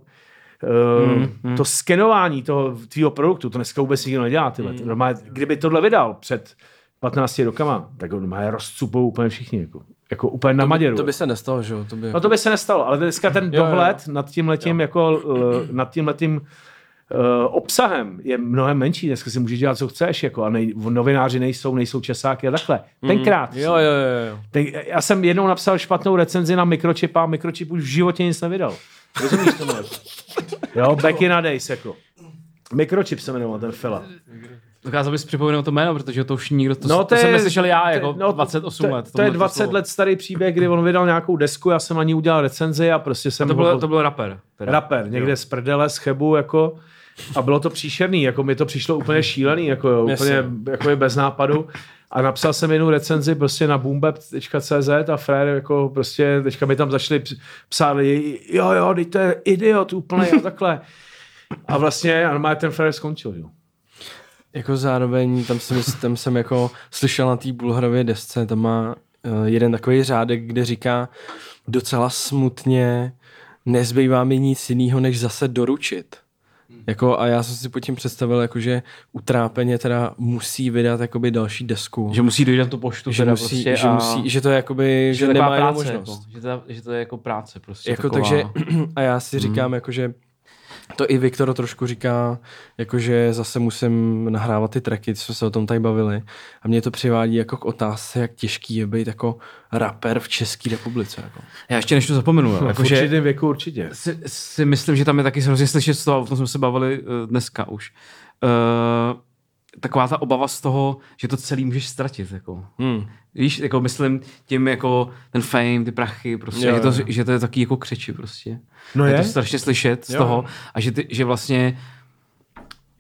Uh, mm, mm. to skenování toho tvýho produktu, to dneska vůbec nikdo nedělá. Tyhle. Mm. Normálně, kdyby tohle vydal před 15 rokama, tak ho normálně rozcupou úplně všichni. Jako, jako úplně na Maděru. To by se nestalo, že jo? To by... No to by se nestalo, ale dneska ten Jo, jo. dohled nad tím letím jako uh, nad tím letím uh, obsahem je mnohem menší. Dneska si můžeš dělat, co chceš, jako, a nej, novináři nejsou, nejsou česáky a takhle. Tenkrát. Jo, jo, jo, jo. Ten, já jsem jednou napsal špatnou recenzi na Mikrochip a Mikrochip už v životě nic nevydal. Rozumíš tomu? jo, back in a days, jako. Mikrochip se jmenoval ten fela. Dokázal bys připomenout to jméno, protože to už nikdo, to, No, to, to jsem je- neslyšel já, to- jako no, 28 to, let. To je tohle 20 slovo. let starý příběh, kdy on vydal nějakou desku, já jsem na ní udělal recenzi a prostě jsem To ho- byl, to byl rapper. Teda. rapper, někde z prdele, z Chebu, jako, a bylo to příšerný, jako mi to přišlo úplně šílený, jako, jo, úplně jako je bez nápadu. A napsal jsem jednu recenzi prostě na boombap.cz a frér jako prostě teďka mi tam začali ps- psát lidi, jo jo, teď to je idiot úplný a takhle. A vlastně a normálně ten frér skončil, jo. Jako zároveň tam jsem, tam jsem jako slyšel na té Bulharově desce, tam má uh, jeden takový řádek, kde říká docela smutně, nezbývá mi nic jiného, než zase doručit. Jako, a já jsem si pod tím představil, jako, že utrápeně teda musí vydat jakoby další desku. Že musí dojít na tu poštu. že, teda musí, prostě že, a... musí, že to je jakoby, že, že, to nemá práce, možnost. jako, že, to, že to je jako práce prostě. Jako, taková... takže, a já si říkám, jako, že to i Viktor trošku říká, jakože zase musím nahrávat ty tracky, co jsme se o tom tady bavili. A mě to přivádí jako k otázce, jak těžký je být jako rapper v České republice. Jako. Já ještě než to zapomenu, jo, Jako v určitém věku určitě. si, si myslím, že tam je taky hrozně slyšet z toho, o tom jsme se bavili uh, dneska už. Uh, taková ta obava z toho, že to celý můžeš ztratit. Jako. Hmm. Víš, jako myslím tím jako ten fame, ty prachy, prostě, Jo, že, to, jo. že to je taky jako křeči prostě. No je je. to strašně slyšet z Jo. toho a že, ty, že vlastně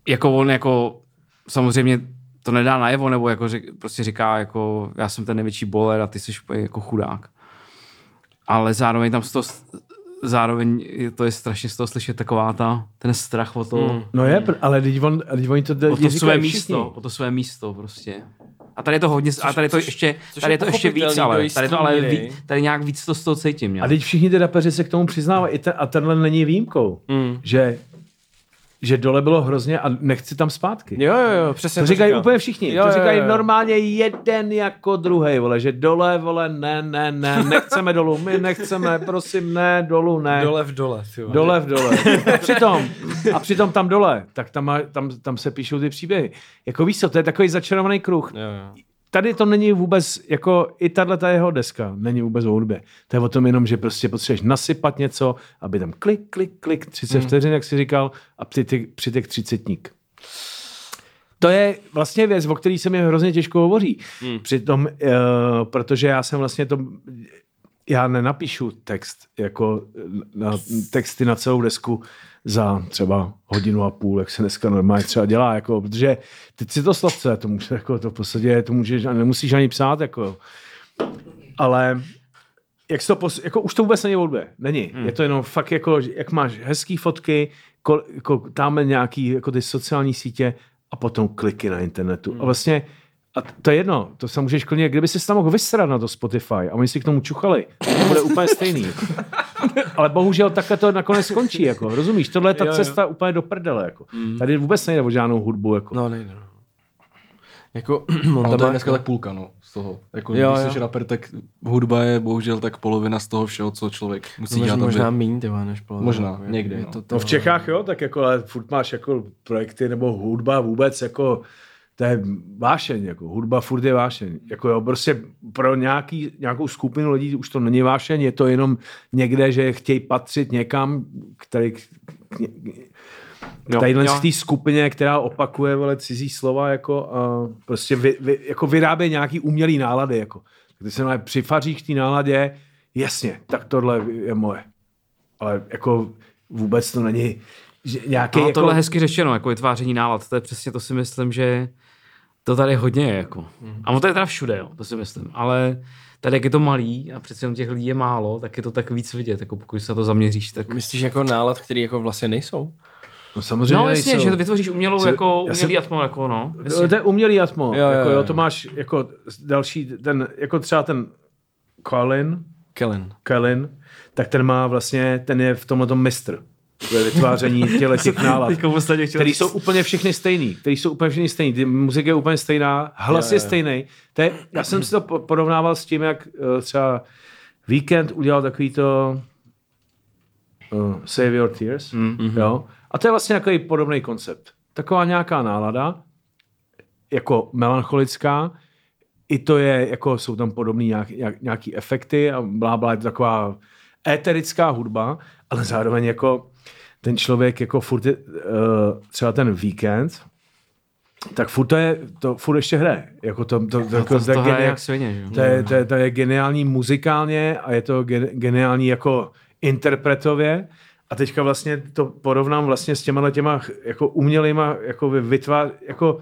jako on jako samozřejmě to nedá najevo, nebo jako řek, prostě říká jako já jsem ten největší boler a ty jsi jako chudák. Ale zároveň tam z toho, zároveň je- to je strašně z toho slyšet taková ta, ten strach o to, hmm. No je, ale teď, on, teď oni to o to své všichni. místo, o to své místo prostě. A tady je to hodně, a tady je to což- ještě, což tady je to ještě víc, ale tady to ale ví, tady nějak víc to z toho cítím. A nějak. teď všichni ty rapeři se k tomu přiznávají. A tenhle není výjimkou. Mm. Že, že dole bylo hrozně a nechci tam zpátky. Jo, jo, jo, přesně To říkají říkám. úplně všichni. Jo, Jo, to jo, říkají jo. normálně jeden jako druhý, vole, že dole, vole, ne, ne, ne, nechceme dolů, my nechceme, prosím, ne, dolů, ne. Dole v dole. Tyjo. Dole v dole. A přitom, a přitom tam dole, tak tam, tam, tam se píšou ty příběhy. Jako víš co, to je takový začarovaný kruh. Jo, jo. Tady to není vůbec, jako i tahle ta jeho deska, není vůbec o hudbě. To je o tom jenom, že prostě potřebuješ nasypat něco, aby tam klik, klik, klik, 30 hmm. vteřin, jak jsi říkal, a přitek, třicetník. To je vlastně věc, o který se mi hrozně těžko hovoří. Hmm. Přitom, uh, protože já jsem vlastně to, já nenapíšu text, jako na, texty na celou desku za třeba hodinu a půl, jak se dneska normálně třeba dělá, jako, protože teď si to slovce, to může, jako, to v podstatě, to můžeš, a nemusíš ani psát, jako, ale jak to pos, jako už to vůbec není hudbě, není. Hmm. Je to jenom fakt jako, jak máš hezký fotky, kol, jako tam nějaký jako ty sociální sítě a potom kliky na internetu. Hmm. A vlastně a to je jedno, to se můžeš klidně, kdyby se tam mohl vysrat na to Spotify a oni si k tomu čuchali, to bude úplně stejný. Ale bohužel takhle to nakonec skončí, jako, rozumíš? Tohle je ta Jo, jo. cesta úplně do prdele, jako. Tady vůbec nejde o žádnou hudbu, jako. No, nejde. no. Jako, on Ale tam to je dneska tak půlka, no, z toho. Jako, Jo, když jo. jsi rapper, tak hudba je bohužel tak polovina z toho všeho, co člověk musí no, dělat. možná, aby- možná míň, tyva, než polovina. Možná, jako, někdy, no. to, to, No v Čechách jo, tak jako ale furt máš jako projekty nebo hudba vůbec jako to je vášeň, jako hudba furt je vášeň. Jako jo, prostě pro nějaký, nějakou skupinu lidí už to není vášeň, je to jenom někde, že chtějí patřit někam, který, tadyhle v té skupině, která opakuje vole, cizí slova, jako, a prostě vy, vy, jako vyrábějí nějaký umělý nálady. Jako. Když se přifaříš k té náladě, jasně, tak tohle je moje. Ale jako vůbec to není že nějaký... No, jako, tohle hezky řečeno, jako vytváření nálad. To je přesně to si myslím, že to tady hodně je. Jako. A ono to je teda všude, jo, to si myslím. Ale tady, jak je to malý a přece jenom těch lidí je málo, tak je to tak víc vidět. Jako pokud se na to zaměříš, tak... Myslíš jako nálad, který jako vlastně nejsou? No samozřejmě No jasně, nejsou. že to vytvoříš umělou, Co- jako já jsem- umělý atmo, jako no. To, to je umělý atmo. Jo, jako, jo, jo, jo. to máš jako další, ten, jako třeba ten Colin, Kellen. Kellen, tak ten má vlastně, ten je v tomhle mistr ve vytváření těle těch nálad. Říct- jsou úplně všechny stejný, který jsou úplně všechny stejný, ty muzika je úplně stejná, hlas je jo. stejný. To je, já jsem si to po- porovnával s tím, jak uh, třeba Weekend udělal takový to uh, Save Your Tears, mm-hmm. jo? A to je vlastně takový podobný koncept. Taková nějaká nálada, jako melancholická, i to je, jako jsou tam podobný nějak, nějak, nějaký efekty a blá, blá, je to taková éterická hudba, ale zároveň jako ten člověk jako furt je, uh, třeba ten víkend, tak furt to, je, to furt ještě hraje. Jako to, to, to, jako, to, to, je to geniál- jak svině, že to, je, to, je, to je geniální muzikálně a je to gen, geniální jako interpretově. A teďka vlastně to porovnám vlastně s těma těma jako umělýma jako vytvár, jako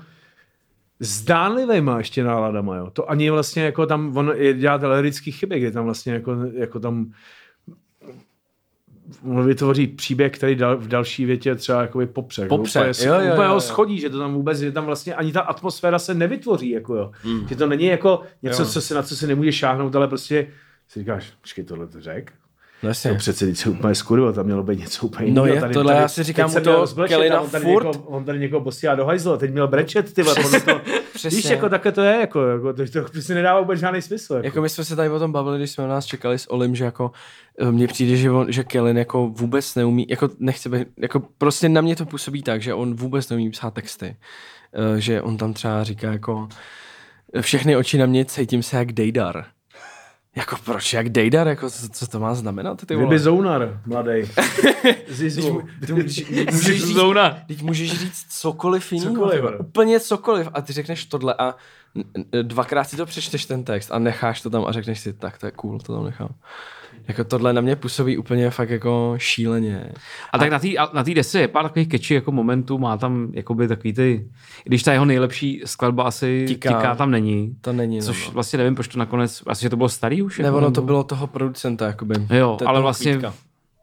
zdánlivýma ještě náladama, jo. To ani vlastně jako tam, on je- dělá ty lirický chyby, kdy tam vlastně jako, jako tam on vytvoří příběh, který dal, v další větě třeba jakoby popře. Popře, Úplně, jo, jo, úplně jo, ho jo. schodí, že to tam vůbec, že tam vlastně ani ta atmosféra se nevytvoří, jako jo. Mm. Že to není jako něco, Jo. co se, na co se nemůže šáhnout, ale prostě si říkáš, počkej, tohle to řek. No jasně. To přece teď se úplně skurvilo, tam mělo být něco úplně No je, tohle já si říkám u toho měl rozbrečet a Kellina on tady furt. Někoho, on tady někoho posílá do hajzlu, teď měl brečet, ty vole, podle toho. Přesně. Víš, jako takhle to je, jako, jako to, to, to si nedává vůbec žádný smysl. Jako. Jako my jsme se tady o tom bavili, když jsme u nás čekali s Olim, že jako eh, mně přijde, že, on, že Kellen jako vůbec neumí, jako nechce být, jako prostě na mě to působí tak, že on vůbec neumí psát texty. Eh, Že on tam třeba říká jako všechny oči na mě, cítím se jak Dejdar. Jako proč, jak Dejdar, jako co, co to má znamenat, ty? Kdyby Zounar, mladý. Zizvu. Můžeš, říct, teď můžeš říct cokoliv jiného, Cokoliv, úplně cokoliv a ty řekneš tohle a dvakrát si to přečteš ten text a necháš to tam a řekneš si, tak to je cool, to tam nechám. Jako tohle na mě působí úplně fakt jako šíleně. A tak na té na tý desce je pár takových catchy jako momentů, má tam jakoby takový ty, když ta jeho nejlepší skladba asi Tiká. tiká, tam není, To není, což no. vlastně nevím, proč to nakonec, asi, že to bylo starý už? Ne, jako, ono to nebo- bylo toho producenta, jakoby. Jo, ale vlastně, Kvítka.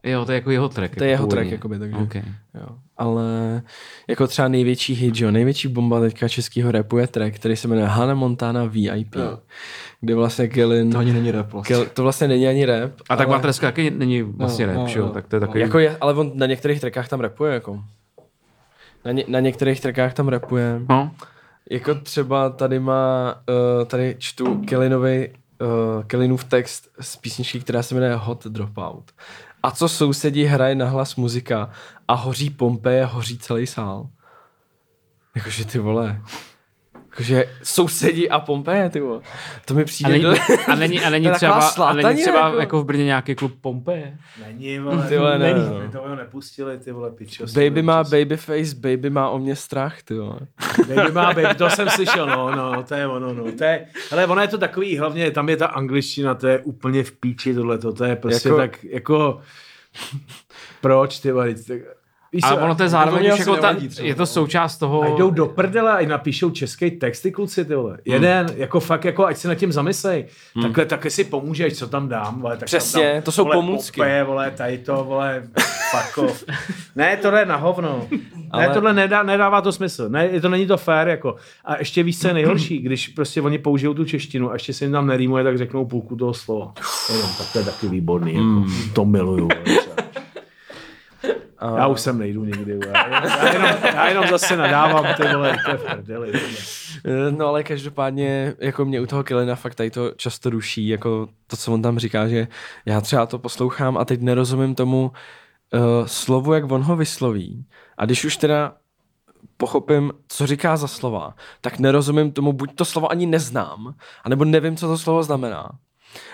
jo, to je jako jeho track. To je jeho původně. track, jakoby, takže. Okay. Jo. Ale jako třeba největší hit, že jo, největší bomba teďka českého rapu je track, který se jmenuje Hannah Montana VIP, Jo. kde vlastně Kellen, To ani není rap vlastně. Kel, to vlastně není ani rap. A tak ale, má treska taky není vlastně No, rap, no, že jo, no. tak to je takový, jako je, ale on na některých trackách tam rapuje, jako. Na, ně, na některých trackách tam rapuje. no, Jako třeba tady má, uh, tady čtu Kellinovi, uh, Kellinův text z písničky, která se jmenuje Hot Dropout. A co sousedí hraje na hlas muzika a hoří Pompeje, hoří celý sál. Jakože ty vole. Jakože sousedí a Pompeje, ty vole. To mi přijde... a není, do- a není, a není třeba, a není třeba jako. jako v Brně nějaký klub Pompeje. Není, vole. Ty vole, ne, není. no. To ho nepustili, ty vole, pičo. Baby má babyface, baby má o mě strach, ty vole. Baby má baby, to jsem slyšel, no, no, to je ono, no, to je, ale ono je to takový, hlavně tam je ta angličtina, to je úplně v píči tohleto, to je prostě jako, tak, jako, proč, ty vole, tak, víš Ale ono to je zároveň už jako ta, je to no. součást toho... a jdou do prdele a i napíšou český texty, kluci, ty vole. Jeden, jako fakt, jako, ať se nad tím zamyslej. Takhle, takhle si pomůžeš, co tam dám, vole. Tak Přesně, tam dám, to jsou vole, pomůcky. Popeje, vole, tady to, vole, off. Ne, tohle je na hovno. Ne, Ale- tohle nedá, nedává to smysl. Ne, to není to fér, jako. A ještě víš, co je nejhorší, když prostě oni použijou tu češtinu a ještě se jim tam nerýmuje, tak řeknou půlku toho slova. Jenom, tak to je taky výborný, jako. To miluju. vole, A... Já už sem nejdu nikdy. Já jenom, já jenom zase nadávám, ty vole, to je v prdeli. Eh, No ale každopádně, jako mě u toho Kellena fakt tady to často ruší, jako to, co on tam říká, že já třeba to poslouchám a teď nerozumím tomu uh, slovu, jak on ho vysloví. A když už teda pochopím, co říká za slova, tak nerozumím tomu, buď to slovo ani neznám, anebo nevím, co to slovo znamená.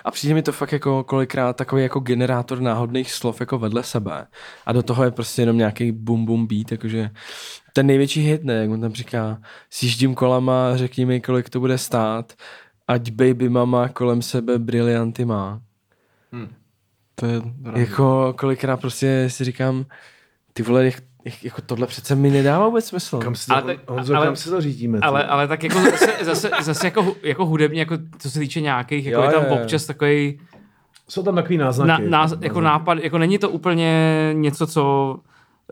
A přijde mi to fakt jako kolikrát takový jako generátor náhodných slov jako vedle sebe. A do toho je prostě jenom nějaký bum bum beat, jakože ten největší hit, ne, jak on tam říká, sjíždím kolama, řekni mi, kolik to bude stát, ať baby mama kolem sebe brilianty má. To je Jako kolikrát prostě si říkám, ty vole, jako tohle přece mi nedává vůbec smysl. Kam se to, Ale Honzo, ale- kam se to řídíme? Ale, ale tak jako zase, zase, zase jako, jako hudebně, jako co se týče nějakých, jako Jo, je tam jo. občas takový Jsou tam takový na, náznaky. na, jako nápad, jako není to úplně něco, co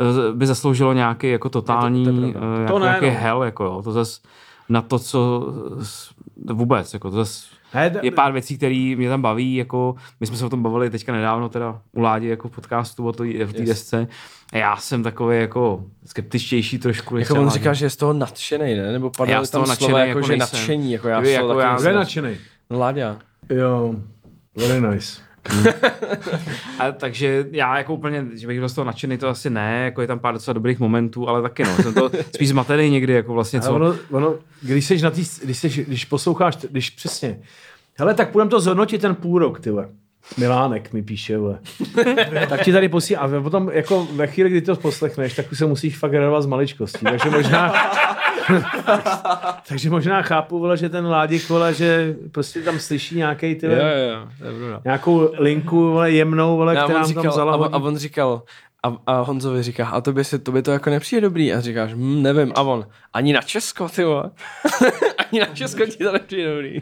eh, by zasloužilo nějaký jako totální, to je pravda. eh, To jako, ne, nějaký no. hell, jako jo, to zase na to, co vůbec, jako to zase Ne, je pár věcí, které mě tam baví, jako my jsme se o tom bavili teďka nedávno teda u Ládi jako v podcastu o to, v té Yes. desce. A já jsem takový jako skeptičtější trošku. Jako on říká, že je z toho nadšený, ne? Nebo Já toho tam nadšenej jako, jako že nadšení, jako já jako já- taky Kdo je nejsem. nadšený? Láďa. Jo, very nice. A, takže já jako úplně, že bych byl z toho nadšený, to asi ne, jako je tam pár docela dobrých momentů, ale taky no, jsem to spíš zmatený někdy, jako vlastně co. ono, ono, když seš na tý, když, seš, když posloucháš, když přesně, hele, tak půjdeme to zhodnotit ten půl rok, ty vole. Milánek mi píše, vole. tak ti tady posí a potom jako ve chvíli, kdy to poslechneš, tak už se musíš fakt radovat z maličkostí, takže možná takže možná chápu, vole, že ten Ládik, vole, že prostě tam slyší nějaký ty, Jo, jo, jo, nějakou linku, vole, jemnou, vole, A která tam vzala. a, on, a on říkal, a, a Honzovi říká, a to by, se, to by to jako nepřijde dobrý. A říkáš, hm, nevím. A on, ani na Česko, ty vole. ani na Česko ti to nepřijde dobrý.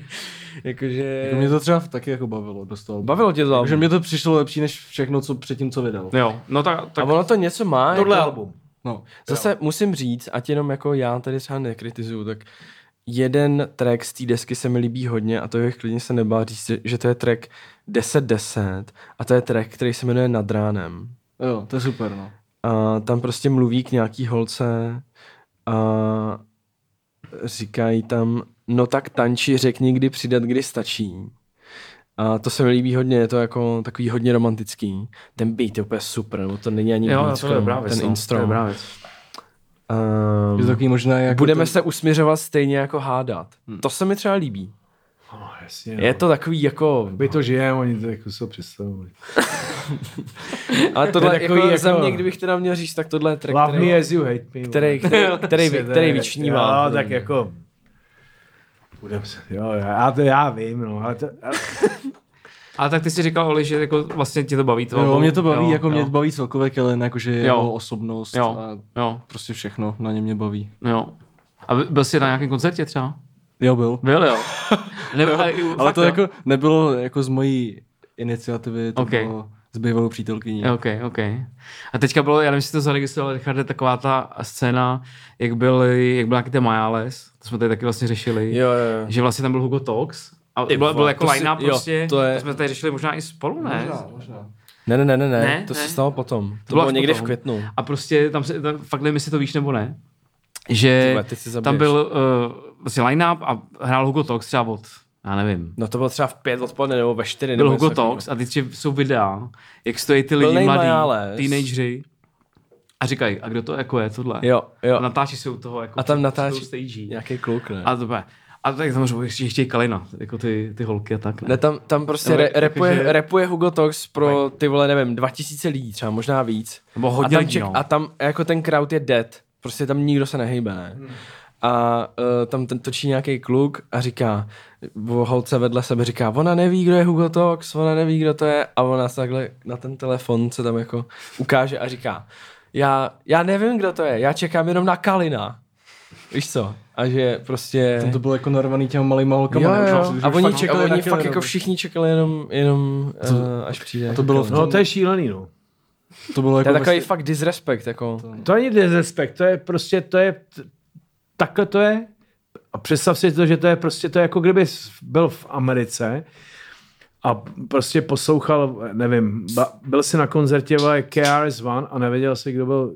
Jakože... Jako mě to třeba taky jako bavilo dost toho. Bavilo tě to Takže album. mě to přišlo lepší než všechno, co předtím, co vydal. Jo, no tak, A tak ono to něco má. Tohle jako, album. No. Zase musím říct, ať jenom jako já tady třeba nekritizuju, tak jeden track z té desky se mi líbí hodně a to je klidně se nebá říct, že to je track 10-10 a to je track, který se jmenuje Nad ránem. Jo, to je super, no. A tam prostě mluví k nějaký holce a říkají tam, no tak tanči, řekni, kdy přidat, kdy stačí. A to se mi líbí hodně, je to jako takový hodně romantický. Ten beat je úplně super, nebo to není ani jo, beat, to je dobrá věc, ten no, to je instro. dobrá věc. Um, Je to takový možná jako budeme to, se usměřovat stejně jako hádat. Hmm. To se mi třeba líbí. No, jasně, Je to takový jako... My to žijeme, oni to jako se představují. Ale tohle To je jako, takový za jako- mě, kdybych teda měl říct, tak tohle je track, Love který, me as you hate me. který, který, který, to který je- vyčnívá. Jo, tak jako... Budem se, jo, já to já vím, no, ale to, ale, Ale tak ty jsi říkal, Oli, že jako vlastně tě to baví. To Jo, mě to baví, jo, jako mě jo, baví celkově Kellen, jakože Jo. jeho osobnost Jo. a Jo, prostě všechno na něm mě baví. jo. A by- byl jsi na nějakém koncertě třeba? Jo, byl. Byl, jo. Nebo, ale, Ale to jako nebylo jako z mojí iniciativy, to Ok. bylo s bývalou přítelkyní. OK, OK. A teďka bylo, já nevím, jestli to zaregistroval, Richarde, taková ta scéna, jak byl, jak byl nějaký ten Majales, to jsme tady taky vlastně řešili, Jo, jo, jo. že vlastně tam byl Hugo Talks, a Ty byl, byl jako si- line-up jo, prostě, to je- to jsme tady řešili možná i spolu, ne? Možná, možná. Ne, ne, ne, ne, ne, to Ne? se stalo potom. To, To bylo bylo někdy potom. v květnu. A prostě tam se, tam, fakt nevím, jestli to víš nebo ne, že vole, ty si zabiješ. tam byl uh, vlastně line-up a hrál Hugo Talks třeba od, já nevím, No to bylo třeba v pět odpoledne nebo ve čtyři. byl Hugo. Talks a teď jsou videa, jak stojí ty lidi mladí, teenageři a říkají, a kdo to jako je tohle? Jo, jo. A natáčí se u toho jako A tam natáčí- stage. Nějaký kluk, ne? A to bude. A tak samozřejmě ještě chtějí Kalina, jako ty, ty holky a tak. Ne? Ne, tam, tam prostě No, re, jako, repuje, že- repuje Hugo Talks pro ty vole, nevím, 2000 lidí, třeba možná víc. Nebo a hodně tam, lidí, no. a tam jako ten crowd je dead. Prostě tam nikdo se nehejbe, ne? Hmm. A uh, tam ten točí nějaký kluk a říká, o holce vedle sebe říká, ona neví, kdo je Hugo Talks, ona neví, kdo to je a ona se takhle na ten telefon se tam jako ukáže a říká, já, já nevím, kdo to je, já čekám jenom na Kalina. Víš co? A že prostě... Tam to bylo jako narvaný těma malýma holkama. Jo, jo, Už- a oni, fakt čekali, a oni fakt jako všichni čekali jenom, jenom to, uh, až přijde. a to bylo v no to je šílený, no. To bylo to jako je takový vlastně- fakt disrespekt, jako. To není disrespekt, to je prostě, to je, takhle to je. A představ si to, že to je prostě, to jako kdyby byl v Americe a prostě poslouchal, nevím, byl si na koncertě vole, KRS-One a nevěděl si, kdo byl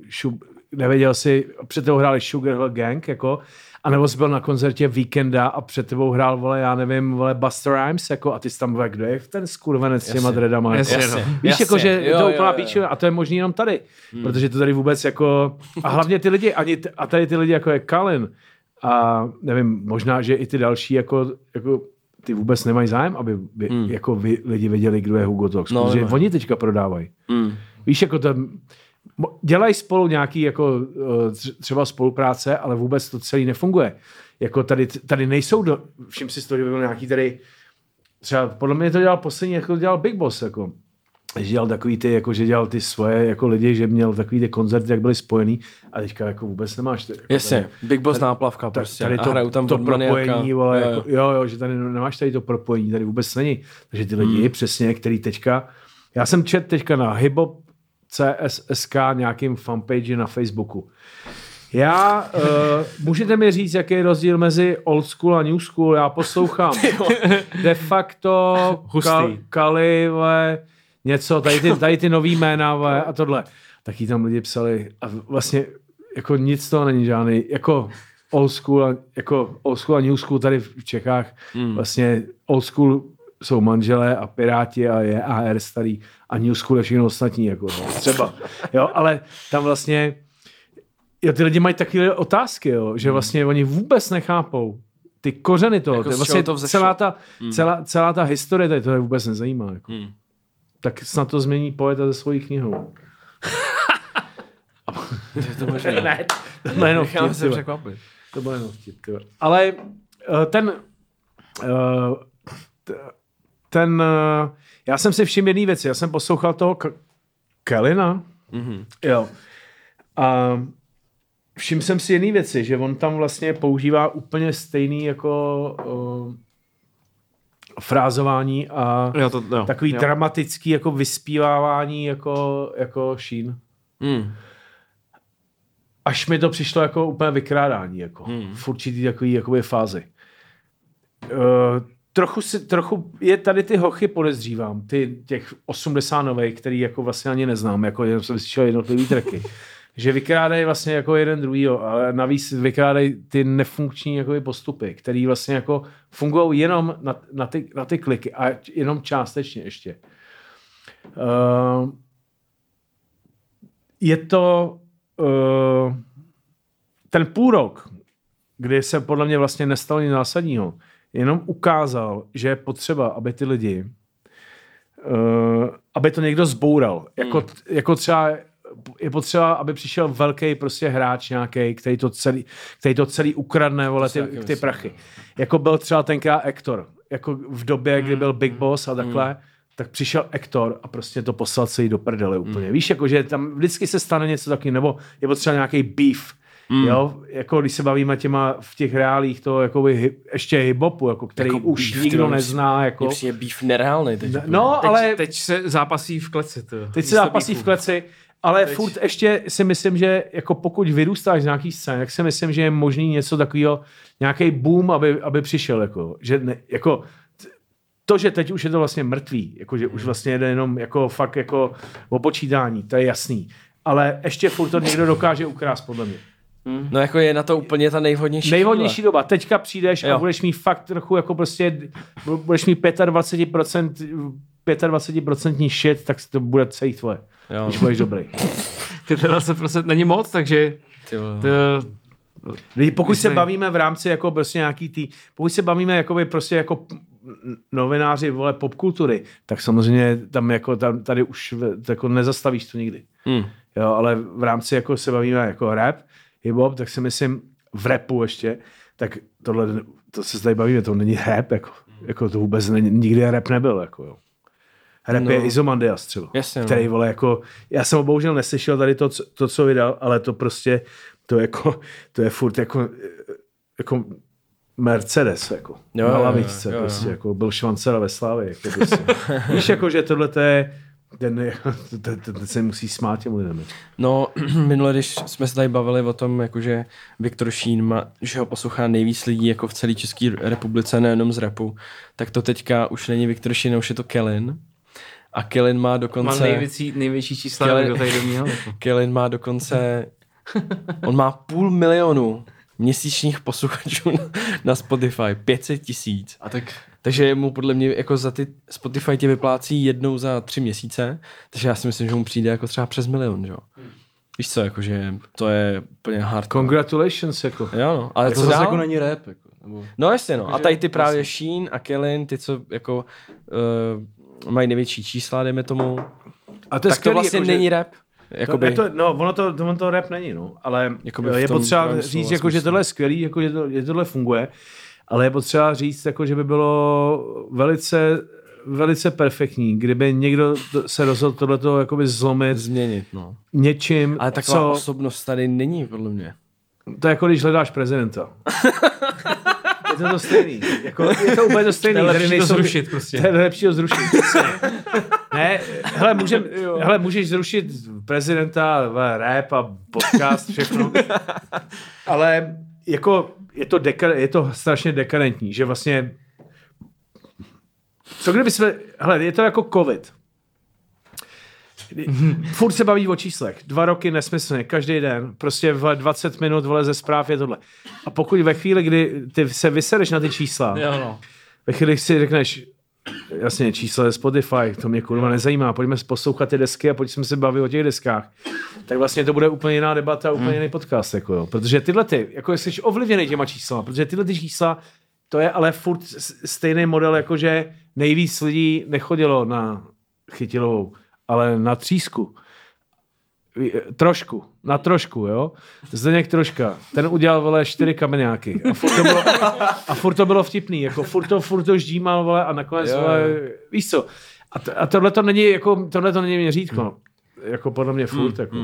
nevěděl si, před tebou hráli Sugar Hill Gang, jako, a nebo jsi byl na koncertě Weekenda a před tebou hrál, vole, já nevím, vole, Buster Rhymes, jako, a ty jsi tam, vole, kdo je ten skurvenec s těma dreadama, jako. Jasně, no. Víš, Jasně, jako, že jo, to úplná píčovina a to je možný jenom tady, hmm. protože to tady vůbec jako, a hlavně ty lidi, ani, t- a tady ty lidi jako je Kalin a nevím, možná, že i ty další jako, jako ty vůbec nemají zájem, aby by, hmm. jako vy, lidi věděli, kdo je Hugo Talks, No, no, protože nemají. oni teďka prodávají. Mm. Víš, jako to, dělají spolu nějaký jako eh, tř- třeba spolupráce, ale vůbec to celý nefunguje. Jako tady, tady nejsou, do, všim si z toho, že by byl nějaký tady, třeba podle mě to dělal poslední, jako to dělal Big Boss, jako že dělal takový ty, jako že dělal ty svoje jako lidi, že měl takový ty koncerty, jak byli spojený a teďka jako vůbec nemáš. Jako Jasně, tady- Big Boss náplavka ta- prostě. tady a to, hrajou tam to propojení, vole, Jo, jo, jo. jako, jo, jo, že tady nemáš tady to propojení, tady vůbec není. Takže ty lidi, hmm. přesně, který teďka, já jsem čet teďka na Hibop CSSK nějakým fanpage na Facebooku. Já, uh, můžete mi říct, jaký je rozdíl mezi old school a new school? Já poslouchám de facto Hustý. kal, Kali, vole, něco, tady ty, tady ty nový jména vole, a tohle. Taky tam lidi psali a vlastně jako nic toho není žádný, jako old school, a, jako old school a new school tady v Čechách, hmm. vlastně old school jsou manželé a piráti a je AR starý a new school je všechno ostatní, jako no, třeba, jo, ale tam vlastně Jo, ty lidi mají takové otázky, jo, že vlastně oni vůbec nechápou ty kořeny toho. Jako vlastně to vzešlo? celá, ta, celá, celá ta historie, tady to je vůbec nezajímá. Jako. Hmm. Tak snad to změní poeta ze svojí knihou. Je to možné. ne, to bylo jenom vtip, se překvapit. To bylo jenom vtip. Ale eh, ten, t- ten, eh, já jsem si všiml jedné věci, já jsem poslouchal toho K- Kelina, Mhm. jo, a všiml jsem si jedné věci, že on tam vlastně používá úplně stejný jako uh, frázování a Jo, to, jo. takový jo. dramatický jako vyspívávání jako, jako Sheen. Mm. Až mi to přišlo jako úplně vykrádání, jako hmm. v určitý takový jakoby fázi. Uh, trochu, si, trochu je tady ty hochy podezřívám, ty těch 80 nových, který jako vlastně ani neznám, jako jenom jsem slyšel jednotlivý tracky. že vykrádají vlastně jako jeden druhýho, ale navíc vykrádají ty nefunkční jakoby postupy, které vlastně jako fungují jenom na, na, ty, na ty kliky a jenom částečně ještě. Uh, je to uh, ten půl rok, kdy se podle mě vlastně nestalo nic zásadního, jenom ukázal, že je potřeba, aby ty lidi, uh, aby to někdo zboural. Jako, Hmm. jako třeba je potřeba, aby přišel velký prostě hráč nějaký, který to celý, který to celý ukradne, vole, ty, taky ty myslím, prachy. Jako byl třeba tenkrát Hector. Jako v době, Hmm. kdy byl Big Boss a takhle, tak přišel Hector a prostě to poslal celý do prdele úplně. Víš, jako, že tam vždycky se stane něco takového, nebo je potřeba nějaký beef. Mm. Jo, jako když se bavíme těma v těch reálích to jako hy, ještě hip-hopu, jako, který Jako už beef, nikdo nezná. Jako. Přijde beef nereálný teď. úplně. No, Teď, ale teď se zápasí v kleci. To. Teď se zápasí v kleci, ale teď. furt ještě si myslím, že jako pokud vyrůstáš z nějaký scén, tak si myslím, že je možný něco takového, nějaký boom, aby, aby přišel. Jako, že ne, jako, to, že teď už je to vlastně mrtvý, jako, že už vlastně jde jenom jako fakt jako o počítání, to je jasný. Ale ještě furt to někdo dokáže ukrást, podle mě. No jako je na to úplně ta nejvhodnější Nejvhodnější doba. Teďka přijdeš Jo. a budeš mít fakt trochu jako prostě, budeš mít 25%, 25% shit, tak to bude celý tvoje. Jo. Když budeš dobrý. Ty teda se prostě není moc, takže to, Lidi, Pokud se bavíme v rámci jako prostě nějaký tý, pokud se bavíme jako by prostě jako novináři vole popkultury, tak samozřejmě tam jako tam, tady už jako nezastavíš to nikdy. Hmm. Jo, ale v rámci jako se bavíme jako rap, hip-hop, tak si myslím v rapu ještě, tak tohle, to se tady bavíme, to není rap, jako, jako to vůbec není, nikdy rap nebyl, jako jo. Rap No. no. je Izomandias třeba, Jasně, no. který, vole, jako, já jsem ho bohužel neslyšel tady to, co- to, co vydal, ale to prostě, to jako, to je furt jako, jako Mercedes, jako, Jo, na lavičce, jo, jo. prostě, jako byl Švancera ve Slávě, jako prostě. Víš, jako, že tohle to je, ten, ten, ten, ten se musí smát těm lidem. No, minule, když jsme se tady bavili o tom, jakože Viktor Šín má, že ho poslouchá nejvíc lidí jako v celé České republice, nejenom z repu, tak to teďka už není Viktor Šín, už je to Kellen. A Kellen má dokonce... největší, největší čísla, Kele- kdo tady do měl. Jako. Kellen má dokonce On má půl milionu měsíčních posluchačů na, na Spotify. 500 tisíc. A tak Takže mu podle mě jako za ty Spotify tě vyplácí jednou za tři měsíce, takže já si myslím, že mu přijde jako třeba přes milion, že jo. Víš co, jakože to je úplně hard. Congratulations, jako. Jo, no. Ale tak to co zase dál? jako není rap. Jako, nebo... No jasně, no. A tady ty právě Sheen a Kellen, ty, co jako uh, mají největší čísla, dejme tomu, A to je tak to skvělý, vlastně jako, že- není rap. Jakoby... Jakoby, To, no, ono to, ono to rap není, no. Ale Jakoby Jakoby v je potřeba říct, slova jako, že tohle je skvělý, jako, že, to, že tohle funguje, ale je potřeba říct, jako, že by bylo velice velice perfektní, kdyby někdo to- se rozhodl tohleto jakoby zlomit změnit, no. něčím, Ale taková co... osobnost tady není, podle mě. To je jako když hledáš prezidenta. je to to stejný. Jako, je to úplně to stejný. To je lepší to zrušit prostě. To je lepší ho zrušit. ne, hele, můžem, hele, můžeš zrušit prezidenta, rap a podcast, všechno. Ale jako je to, deka, je to strašně dekadentní, že vlastně co kdyby jsme, hele, je to jako covid. Furt se baví o číslech. Dva roky nesmyslně, každý den. Prostě v 20 minut vole ze zpráv je tohle. A pokud ve chvíli, kdy ty se vysereš na ty čísla, Jo, no. ve chvíli si řekneš, jasně, čísla ze Spotify, to mě kurva nezajímá, pojďme poslouchat ty desky a pojďme se bavit o těch deskách. Tak vlastně to bude úplně jiná debata, úplně jiný podcast. Jako jo. Protože tyhle ty, jako jsi ovlivněný těma čísla, protože tyhle ty čísla, to je ale furt stejný model, jako že nejvíc lidí nechodilo na chytilovou, ale na třísku. Trošku, na trošku, jo. Zdeněk troška. Ten udělal, vole, čtyři kameňáky. A furt to bylo, a furt to bylo vtipný, jako furt to, furt to ždímal, vole, a nakonec, Jo, vole, víš co. A, to, a tohle to není, jako, tohle to není měřítko. Jako podle mě furt, jako.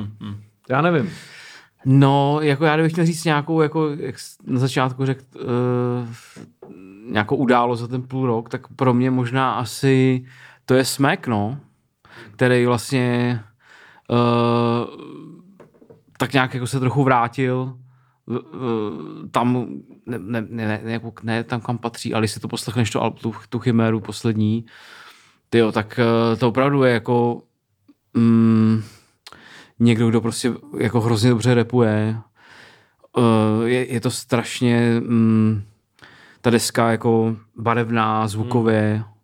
Já nevím. No, jako já bych chtěl říct nějakou, jako, jak jsi na začátku řekl, uh, nějakou událost za ten půl rok, tak pro mě možná asi to je Smek, no, který vlastně tak nějak jako se trochu vrátil uh, tam, ne, ne, ne, ne, jako ne tam, kam patří, ale si to poslechneš, to, al- tu, tu chiméru poslední, tyjo, tak uh, to opravdu je jako mm, někdo, kdo prostě jako hrozně dobře repuje. Je, je to strašně mm, ta deska jako barevná, zvukově, hmm.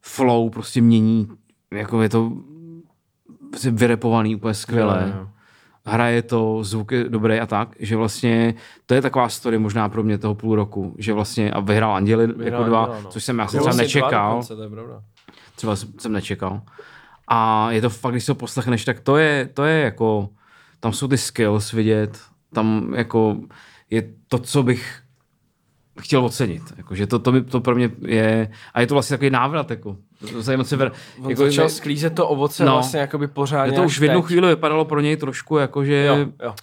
flow prostě mění, jako je to vyrepovaný úplně skvěle. Jo, jo. Hraje to, zvuk je dobrý a tak, že vlastně to je taková story možná pro mě toho půl roku, že vlastně a vyhrál Anděli jako Vyhrál dva, Anděla, no. což jsem já jsem třeba vlastně nečekal dokonce, to je pravda. třeba jsem nečekal. A je to fakt, když si to poslechneš, tak to je, to je jako, tam jsou ty skills vidět, tam jako je to, co bych chtěl ocenit. Jako, že to, to, mi, to pro mě je, a je to vlastně takový návrat, jako, zajímat se, ver, On jako, začal je, sklízet to ovoce No. vlastně jakoby pořádně to už v jednu teď. chvíli vypadalo pro něj trošku jako, že Jo, jo.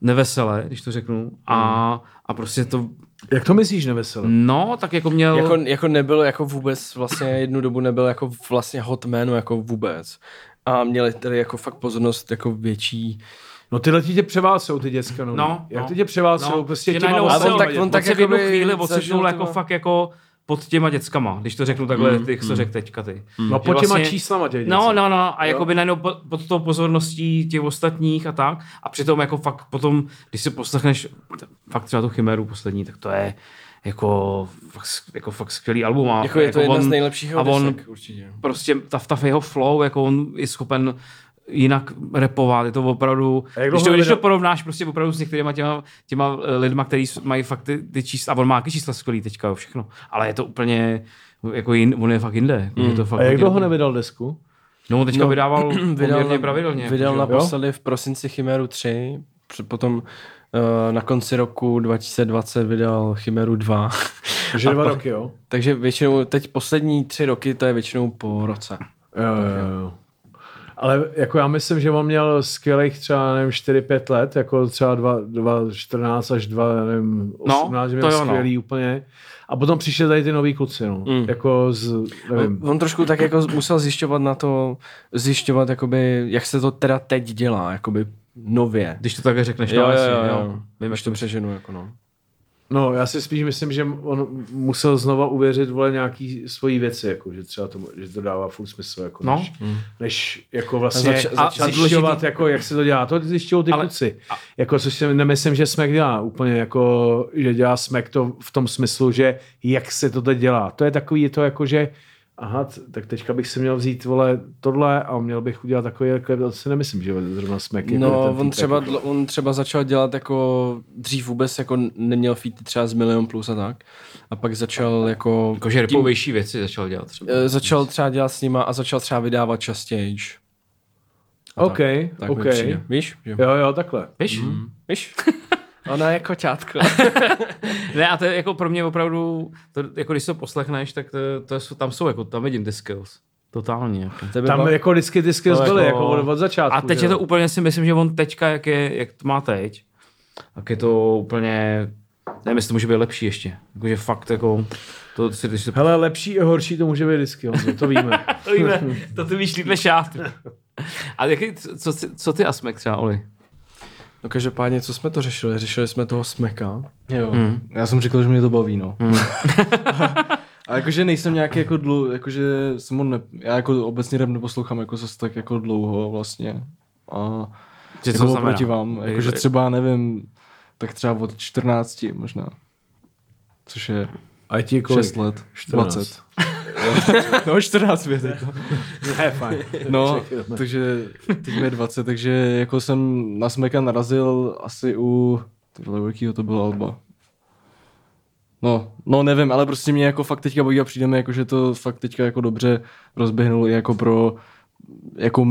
neveselé, když to řeknu. A, a prostě to, Jak to myslíš neveselé? no, tak jako měl... Jako, jako nebyl jako vůbec, vlastně jednu dobu nebyl jako vlastně hot man, jako vůbec. A měli tady jako fakt pozornost jako větší. No tyhle ti tě převálcou, ty děcka, no. No, Jak no. ty tě převálcou, No, prostě těma se- on tak- on on tak se v jednu jakoby chvíli odsežnul ty jako vole- fakt jako pod těma dětskama, když to řeknu takhle, mm, jak to řekl teďka ty. No Že pod těma vlastně- číslama těch No, děcek. no, no, a jako by najednou pod, pod tou pozorností těch ostatních a tak. A přitom jako fakt potom, když si poslechneš fakt třeba tu chimeru poslední, tak to je jako, fakt, jako fakt skvělý album. A Jako je to jedna z nejlepších a on desek, určitě. prostě ta, ta jeho flow, jako on je schopen jinak repovat, je to opravdu, když to, když to porovnáš prostě opravdu s některýma těma, těma eh, lidma, kteří mají fakt ty, ty čísla, a on má čísla skvělý teďka, jo, všechno, ale je to úplně, jako jin, on je fakt jinde. Mm. Je to fakt A jak dlouho nevydal desku? No, on teďka No, vydával Vydal, poměrně na, pravidelně. vydal naposledy v prosinci Chimeru 3, před- potom uh, na konci roku 2020 vydal Chimeru 2. Takže dva pak- roky, jo? Takže většinou, teď poslední tři roky, to je většinou po roce. Jo, jo, jo. Ale jako já myslím, že on měl skvělých třeba, nevím, 4-5 let, jako třeba 2, 2 14 až 2, nevím, 18, že měl to jo, no. skvělý úplně. A potom přišli tady ty noví kluci, no. Mm. Jako z, nevím. On, on trošku tak jako musel zjišťovat na to, zjišťovat, jakoby, jak se to teda teď dělá, jakoby nově. Když to takhle řekneš, Jo, no, jo, jo, jo. jo. Vím, jak to přeženu, jako no. No, já si spíš myslím, že on musel znova uvěřit vole nějaký svojí věci, jako, že třeba to, že to dává furt smysl, jako, No. než, než, jako vlastně Zač- a, začal- a zjišťovat, jako, jak se to dělá. To zjišťují ty Ale- kluci. Jako, což si nemyslím, že Smek dělá úplně, jako, že dělá Smek to v tom smyslu, že jak se to teď dělá. To je takový, je to jako, že aha, tak teďka bych si měl vzít, vole, tohle a měl bych udělat takový, jako, to si nemyslím, že zrovna Smek jako No, ten on třeba, jako. dl- on třeba začal dělat jako, dřív vůbec jako neměl feety třeba z milion plus a tak. A pak začal jako... Jakože repovější věci začal dělat třeba. eh, začal třeba dělat s nima a začal třeba vydávat častěji. OK, Tak OK. mi přijde. Víš? Že? Jo, jo, takhle. Víš? Víš? Ona je koťátko. Ne, a to je jako pro mě opravdu, to, jako když to poslechneš, tak to, to jsou, tam jsou, jako tam vidím ty skills. Totálně. Jako. Tebe Tam bav- jako vždycky ty skills byly, jako- jako od, od začátku. A teď že je to úplně si myslím, že on teďka, jak, je, jak to má teď, tak je to úplně, nevím, jestli to může být lepší ještě. Jakože fakt jako, to si, když si Hele, lepší a horší to může být vždycky, Honzo, to víme. to víme, to ty víš líp než já. A jaký, co, co, co ty Asmek třeba, Oli? No každopádně, co jsme to řešili? Řešili jsme toho smeka. Jo. Hmm. Já jsem říkal, že mě to baví, no. Hmm. a jakože nejsem nějaký jako dlouho, jakože jsem on ne, já jako obecně rap neposlouchám jako zase tak jako dlouho vlastně. A Že jako oproti vám, jakože třeba nevím, tak třeba od 14 možná. Což je A ti kolik? 6 let, 14. 20. no 14 vět, jako. Ne, fajn. No, takže teď mi je 20, takže jako jsem na Smeka narazil asi u, tyhle, u jakýho to bylo Alba. No, no nevím, ale prostě mě jako fakt teďka baví a přijde mi jako, že to fakt teďka jako dobře rozběhnul i jako pro jako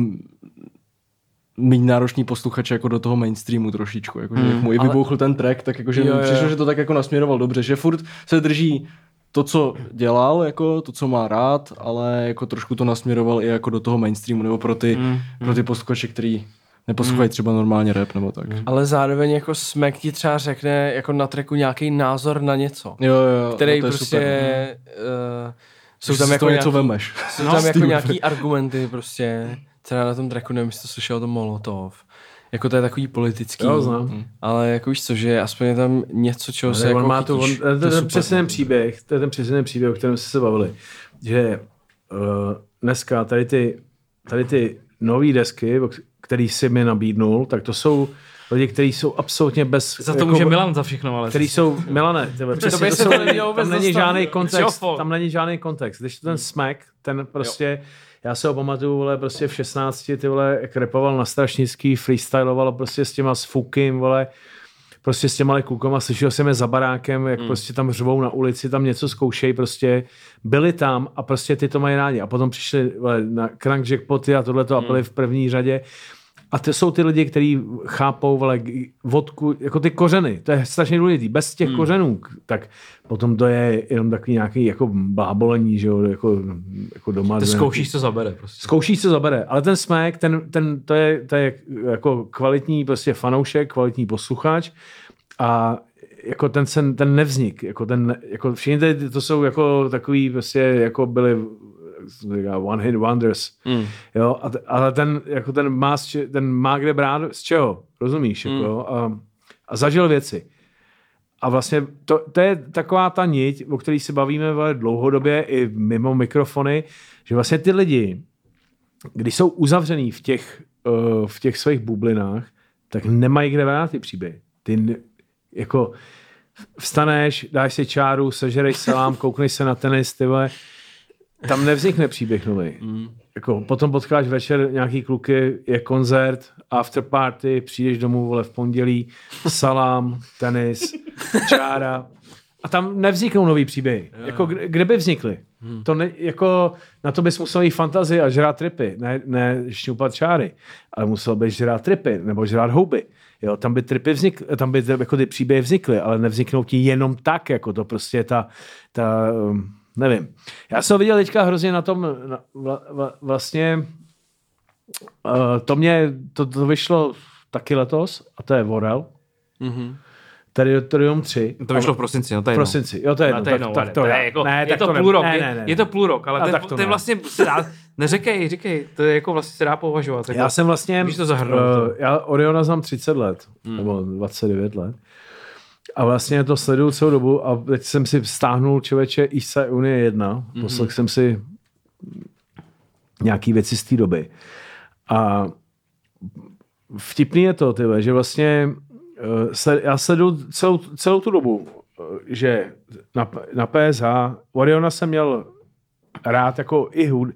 mít náročný posluchač jako do toho mainstreamu trošičku, jakože mm, jak mu i ale- vybouchl ten track, tak jakože Jo, jo. přišlo, že to tak jako nasměroval dobře, že furt se drží to, co dělal, jako to, co má rád, ale jako trošku to nasměroval i jako do toho mainstreamu, nebo pro ty, mm, pro ty posluchače, který neposlouchají třeba normálně rap, nebo tak. Ale zároveň jako smek ti třeba řekne jako na treku nějaký názor na něco. Jo, jo, Který no to je prostě... super. Uh, jsou tam jako něco nějaký, vemeš. jsou No, tam jako nějaký argumenty prostě. Třeba na tom tracku, nevím, jestli to slyšel, to Molotov. Jako to je takový politický. Jo, znám. Ale jako víš co, že aspoň je tam něco, čeho se Ale jako on má to, on, to, to, je ten super. přesně ten příběh, to je ten přesně ten příběh, o kterém jsme se bavili, že uh, dneska tady ty, tady ty nové desky, který si mi nabídnul, tak to jsou lidi, kteří jsou absolutně bez... Za to může Milan za všechno, ale... který jsou, Milane, tyhle, přesně, to se jsou, to nemělo tam vůbec není žádný kontext, tam není žádný kontext. Když ten smack, ten prostě, já se ho pamatuju, vole, prostě v 16, ty vole, jak repoval na Strašnický, freestyloval prostě s těma s Fukim, vole, prostě s těma klukama, slyšel jsem je za barákem, jak hmm. prostě tam řvou na ulici, tam něco zkoušejí, prostě byli tam a prostě ty to mají rádi. A potom přišli vole, na Crank Jackpoty a tohle to Hmm. a byli v první řadě. A to jsou ty lidi, kteří chápou vole, vodku, jako ty kořeny, to je strašně důležité. Bez těch hmm. kořenů, tak potom to je jenom takový nějaký jako blábolení, že jo, jako, jako doma. Ty zkoušíš, co zabere prostě. Zkoušíš, co zabere, ale ten smek, ten, ten, to, je, to je jako kvalitní prostě fanoušek, kvalitní posluchač a jako ten, sen, ten nevznik, jako ten, jako všichni tady, to jsou jako takový prostě, jako byli říká, one hit wonders, mm. jo, a, ale ten, jako ten má, z če- ten má kde brát z čeho, rozumíš, jako, mm. a, a zažil věci. A vlastně to, to je taková ta niť, o které se bavíme vele, dlouhodobě i mimo mikrofony, že vlastně ty lidi, když jsou uzavřený v těch, uh, v těch svých bublinách, tak nemají kde brát ty příběhy. Ty jako vstaneš, dáš si čáru, sežerej salám, koukneš se na tenis, ty vole, tam nevznikne příběh nový. Mm. Jako, potom potkáš večer nějaký kluky, je koncert, after party, přijdeš domů vole v pondělí, salám, tenis, čára. A tam nevzniknou nový příběhy. Jako, kde, kde by vznikly? Hmm. To ne, jako, na to bys musel mít fantazii a žrát tripy, ne, ne šňupat čáry, ale musel bys žrát tripy nebo žrát houby. Jo, tam by tripy vznikly, tam by jako ty příběhy vznikly, ale nevzniknou ti jenom tak, jako to prostě ta, ta um, nevím. Já jsem ho viděl teďka hrozně na tom, na, vla, vla, vlastně uh, to mě, to, to vyšlo taky letos a to je Vorel. Mhm. Territorium 3. To vyšlo v prosinci, no to je v prosinci. Jo, to je No, jedno. to je jedno, tak, to, je jako, ne, je tak to půl rok, ne, je- ne, ne. je to půl rok, ale ten, tak to ten ne. vlastně se dá, neříkej, říkej, to je jako vlastně se dá považovat. Jako, Já jsem vlastně, Můžeš to zahrnout, eh, to. já Oriona znám 30 let, hmm. nebo 29 let. A vlastně to sleduju celou dobu a teď jsem si stáhnul člověče ISA Unie 1, mm-hmm. poslech jsem si nějaký věci z té doby. A vtipný je to, tyhle, že vlastně sled, já sleduju celou, celou tu dobu, uh, že na, na PSH Oriona jsem měl rád jako i hud.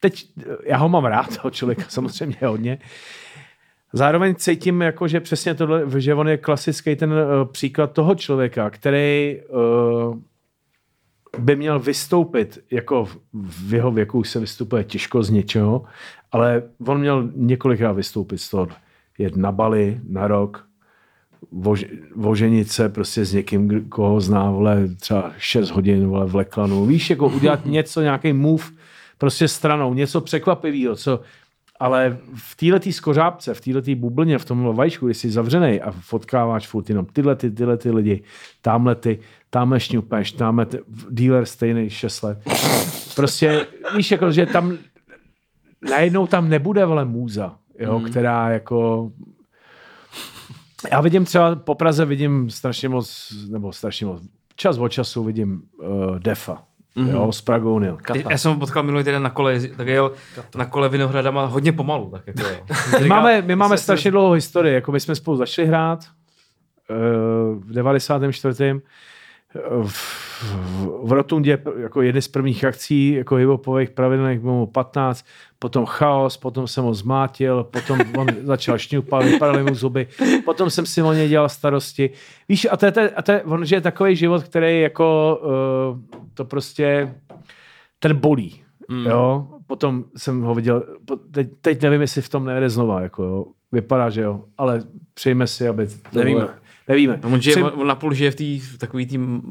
Teď já ho mám rád, toho člověka samozřejmě hodně. Zároveň cítím, jako, že přesně tohle, že on je klasický ten uh, příklad toho člověka, který uh, by měl vystoupit, jako v jeho věku už se vystupuje těžko z něčeho, ale on měl několikrát vystoupit z toho. Jet na Bali na rok, vož, voženit se prostě s někým, koho zná, vole, třeba 6 hodin, vole, v Leklanu. Víš, jako udělat něco, nějaký move prostě stranou, něco překvapivého, co ale v této skořápce, v této bublně, v tom vajíčku, když jsi zavřený a fotkáváš furt jenom tyhle ty, tyhle ty lidi, tamhle ty, tamhle šňupeš, tamhle ty, dealer stejný 6 let. Prostě víš, jako, že tam najednou tam nebude vole můza, jo, mm. která jako já vidím třeba po Praze vidím strašně moc, nebo strašně moc, čas od času vidím uh, Defa. Mm-hmm. Jo, z Pragounil. Já jsem ho potkal minulý týden na kole, tak jel Kata. na kole Vinohradama hodně pomalu. Tak jako, jo. my máme, my máme strašně dlouhou historii, jako my jsme spolu začali hrát uh, v 94 v, v Rotundě jako jedny z prvních akcí jako hiphopových pravidelných bylo 15, potom chaos, potom jsem ho zmátil, potom on začal šňupat, vypadaly mu zuby, potom jsem si o něj dělal starosti. Víš, a to je, a to je on že je takový život, který jako uh, to prostě ten bolí. Mm. Jo? Potom jsem ho viděl, teď, teď nevím, jestli v tom nejde znova, jako jo. vypadá, že jo, ale přejme si, aby to Nevíme. Bylo, Nevíme. No, on, žije, Při... on napůl žije v té takový tým...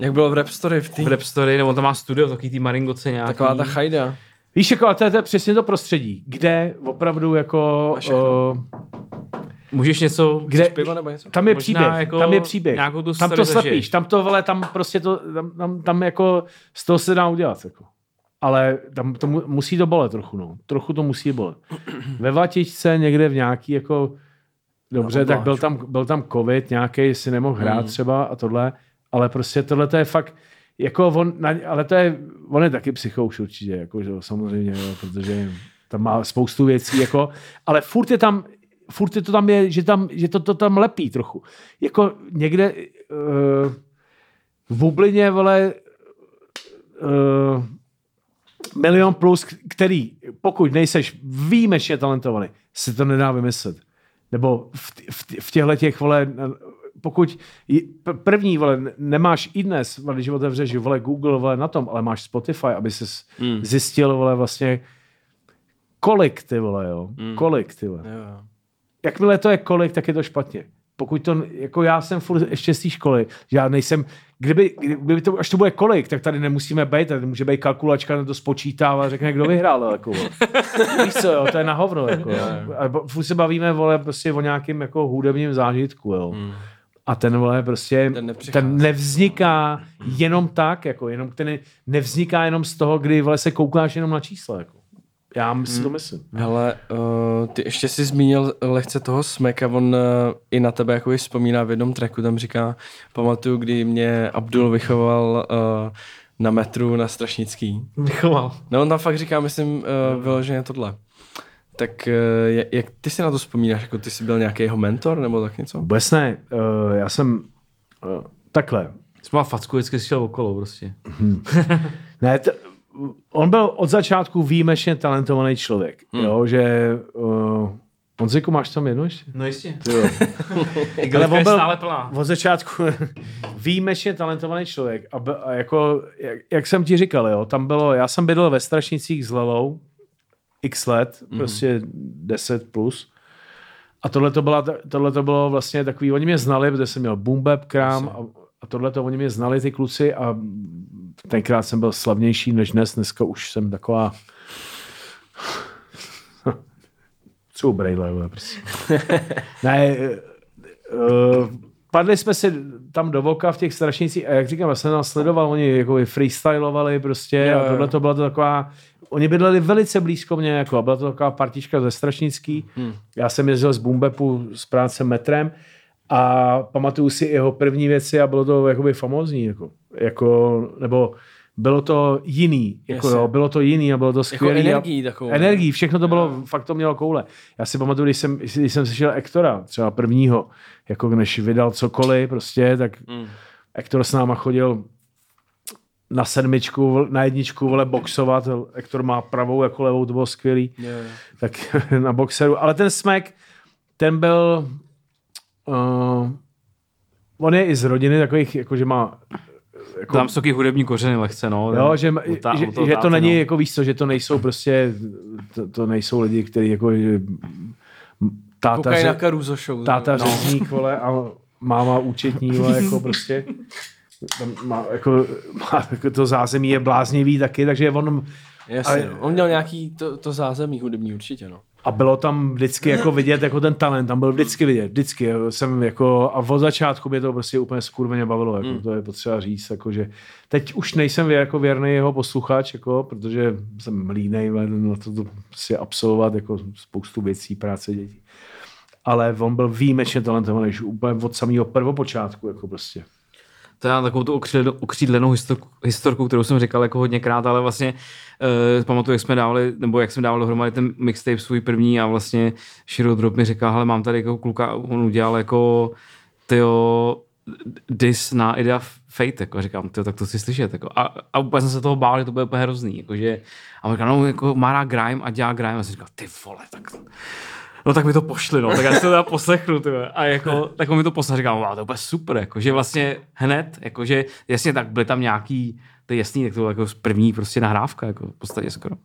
Jak bylo v Rap Story? V, tý... v Rap Story, nebo on tam má studio, takový tý Maringoce nějaký. Taková ta chajda. Víš, jako, a to je, to je přesně to prostředí, kde opravdu jako... Uh, Můžeš něco, kde, pivo nebo něco? Tam je příběh, jako tam je příběh. tu tam to slepíš, tam to, vole, tam prostě to, tam, tam, tam jako z toho se dá udělat, jako. Ale tam to mu, musí to bolet trochu, no. Trochu to musí bolet. Ve Vatičce někde v nějaký jako Dobře, tak byl tam, byl tam covid nějaký, si nemohl hrát hmm. třeba a tohle, ale prostě tohle to je fakt, jako on, ale to je, on je taky psychouš určitě, jako, že samozřejmě, jo, protože tam má spoustu věcí, jako, ale furt je tam, furt je to tam je, že, tam, že to, to tam lepí trochu. Jako někde uh, v bublině, vole, uh, milion plus, který, pokud nejseš výjimečně talentovaný, si to nedá vymyslet nebo v, v, v těchto těch, vole, pokud první, vole, nemáš i dnes, vole, když otevřeš, vole, Google, vole, na tom, ale máš Spotify, aby se mm. zjistil, vole, vlastně, kolik, ty vole, jo, mm. kolik, ty vole. Jo. Jakmile to je kolik, tak je to špatně pokud to, jako já jsem furt ještě z té školy, že já nejsem, kdyby, kdyby to, až to bude kolik, tak tady nemusíme být, tady může být kalkulačka, to spočítává, řekne, kdo vyhrál, jako, víš co, jo, to je na hovno, jako, a furt se bavíme, vole, prostě o nějakém, jako hudebním zážitku, jo. Hmm. A ten vole prostě, ten, ten nevzniká jenom tak, jako jenom ten nevzniká jenom z toho, kdy vole se koukáš jenom na čísla, jako. Já si to hmm. myslím. Hele, uh, ty ještě jsi zmínil lehce toho Smeka, on uh, i na tebe jako vzpomíná v jednom tracku, tam říká, pamatuju, kdy mě Abdul vychoval uh, na metru na Strašnický. Vychoval. No on tam fakt říká, myslím, uh, vyloženě tohle. Tak uh, jak ty si na to vzpomínáš? Jako ty jsi byl nějaký jeho mentor nebo tak něco? Vůbec ne. Uh, já jsem uh, takhle. Jsi mal facku, vždycky šel okolo prostě. Hmm. ne, t- on byl od začátku výjimečně talentovaný člověk. Hmm. Jo, že uh, Honziku, máš tam jedno ještě? No jistě. Ale on byl stále plná. od začátku výjimečně talentovaný člověk. A, a jako, jak, jak, jsem ti říkal, jo, tam bylo, já jsem bydlel ve Strašnicích s Lelou x let, mm. prostě 10 plus. A tohle to, byla, tohle to bylo vlastně takový, oni mě znali, protože jsem měl boom bap krám a, a tohle to oni mě znali ty kluci a tenkrát jsem byl slavnější než dnes, dneska už jsem taková co brejle, prostě. ne, uh, padli jsme si tam do voka v těch strašnicích a jak říkám, já jsem nás sledoval, oni jako freestylovali prostě jo, a tohle to byla to taková, oni bydleli velice blízko mě, jako, a byla to taková partička ze strašnický. Hmm. Já jsem jezdil z Bumbepu z práce metrem A pamatuju si jeho první věci a bylo to jakoby famózní, jako, jako nebo bylo to jiný, jako Jasně. jo, bylo to jiný a bylo to Jako skvělý. energií takovou. Energií, všechno to bylo, fakt to mělo koule. Já si pamatuju, když jsem, když jsem slyšel Ektora, třeba prvního, jako než vydal cokoliv, prostě, tak Mm. Ektor s náma chodil na sedmičku, na jedničku, vole, boxovat. Ektor má pravou jako levou, to bylo skvělý. Jo, jo. Tak na boxeru. Ale ten smek, ten byl... Uh, on je i z rodiny takových, jako že má... Jako, Tam jsou taky hudební kořeny lehce, no. Jo, že, ta- že, u toho že to není no. jako víš co, že to nejsou prostě, to, to nejsou lidi, kteří jako že táta, Koukají na Caruso show. táta no. řezník, vole, a máma účetní, vole, jako prostě tam má, jako, má, jako to zázemí je bláznivý taky, takže on, Jasně, Ale- no. On měl nějaký to, to zázemí hudební určitě, no. A bylo tam vždycky jako vidět, jako ten talent, tam byl vždycky vidět, vždycky, jsem jako, a od začátku mě to prostě úplně skurveně bavilo, jako, Hmm. to je potřeba říct, jako, že teď už nejsem jako věrný jeho posluchač, jako, protože jsem línej na to, to si absolvovat jako spoustu věcí, práce dětí. Ale on byl výjimečně talentovaný, už úplně od samého prvopočátku, jako prostě. To je takovou tu okřídlenou, historku, kterou jsem říkal jako hodněkrát, ale vlastně uh, pamatuju, jak jsme dávali, nebo jak jsme dávali dohromady ten mixtape svůj první a vlastně Shiro Drop mi říkal, hele, mám tady jako kluka, on udělal jako tyjo, dis na Idea Fate, jako říkám, tyjo, tak to si slyšet, jako. a, a úplně jsem se toho bál, že to bude úplně hrozný, jakože, a on říkal, no, jako má rád grime a dělá grime, a jsem říkal, ty vole, tak No tak mi to pošli, no, tak já si to teda poslechnu, ty vole. A jako, tak on mi to poslal, říkal, wow, to je úplně super, jako, že vlastně hned, jakože, jasně, tak byly tam nějaký, to je jasný, tak to bylo jako první prostě nahrávka, jako v podstatě skoro.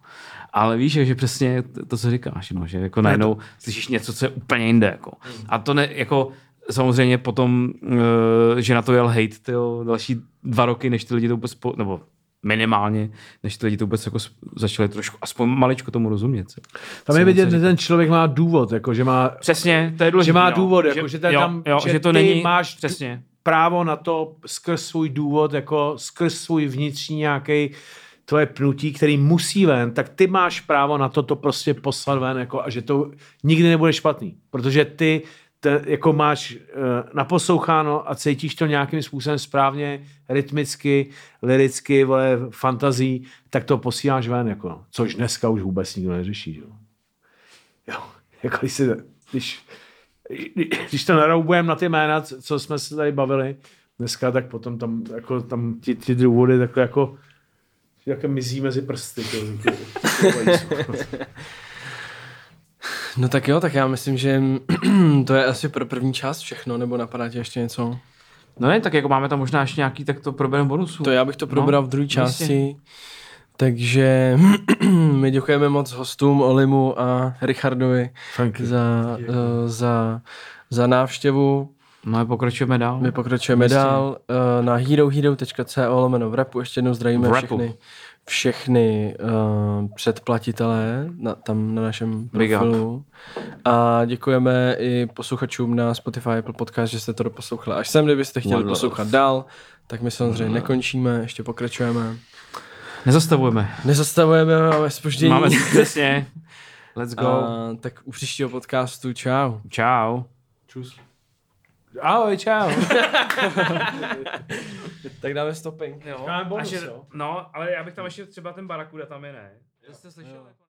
Ale víš, že přesně to, co říkáš, no, že jako najednou slyšíš něco, co je úplně jinde, jako. A to ne, jako, samozřejmě potom, uh, že na to jel hate, tyjo, další dva roky, než ty lidi to vůbec, po, nebo minimálně, než ty lidi to vůbec jako začali trošku, aspoň maličko tomu rozumět. Tam je Co- vidět, co že ten člověk má důvod, jako, že má Přesně, to je důležité. že má no. důvod, jako, že, ten jo, tam, jo, že, že to ty není, máš přesně. právo na to skrz svůj důvod, jako skrz svůj vnitřní nějaký tvoje pnutí, který musí ven, tak ty máš právo na to to prostě poslat ven jako, a že to nikdy nebude špatný, protože ty te, jako máš uh, naposloucháno a cítíš to nějakým způsobem správně, rytmicky, liricky, vole, fantazí, tak to posíláš ven, jako, no. což dneska už vůbec nikdo neřeší. Jo, jo jako když, si, když, když to naroubujeme na ty jména, co- jsme se tady bavili dneska, tak potom tam, jako, tam ti, ti důvody takhle jako jak mizí mezi prsty. To, to, No tak jo, tak já myslím, že to je asi pro první část všechno, nebo napadá tě ještě něco? No ne, tak jako máme tam možná ještě nějaký, tak to probereme bonusu. To já bych to probral v druhé jasně. části. Takže my děkujeme moc hostům Olimu a Richardovi Thank you. za, uh, za, za návštěvu. No a pokračujeme dál. My pokračujeme Jistě. dál uh, na herohero.co lomeno v rapu. Ještě jednou zdravíme V rapu. všechny, všechny uh, předplatitelé na, tam na našem Big up. profilu. A děkujeme i posluchačům na Spotify Apple Podcast, že jste to doposlouchali až sem. Kdybyste chtěli One love. poslouchat dál, tak my samozřejmě nekončíme, ještě pokračujeme. Nezastavujeme. Nezastavujeme, máme spoždění. Máme přesně. Let's go. A, tak u příštího podcastu čau. Čau. Ahoj, čau. Tak dáme stopping. Jo. Dáme bonus, Až je- jo. No, ale já bych tam ještě třeba ten Barakuda tam je ne. Jste slyšel?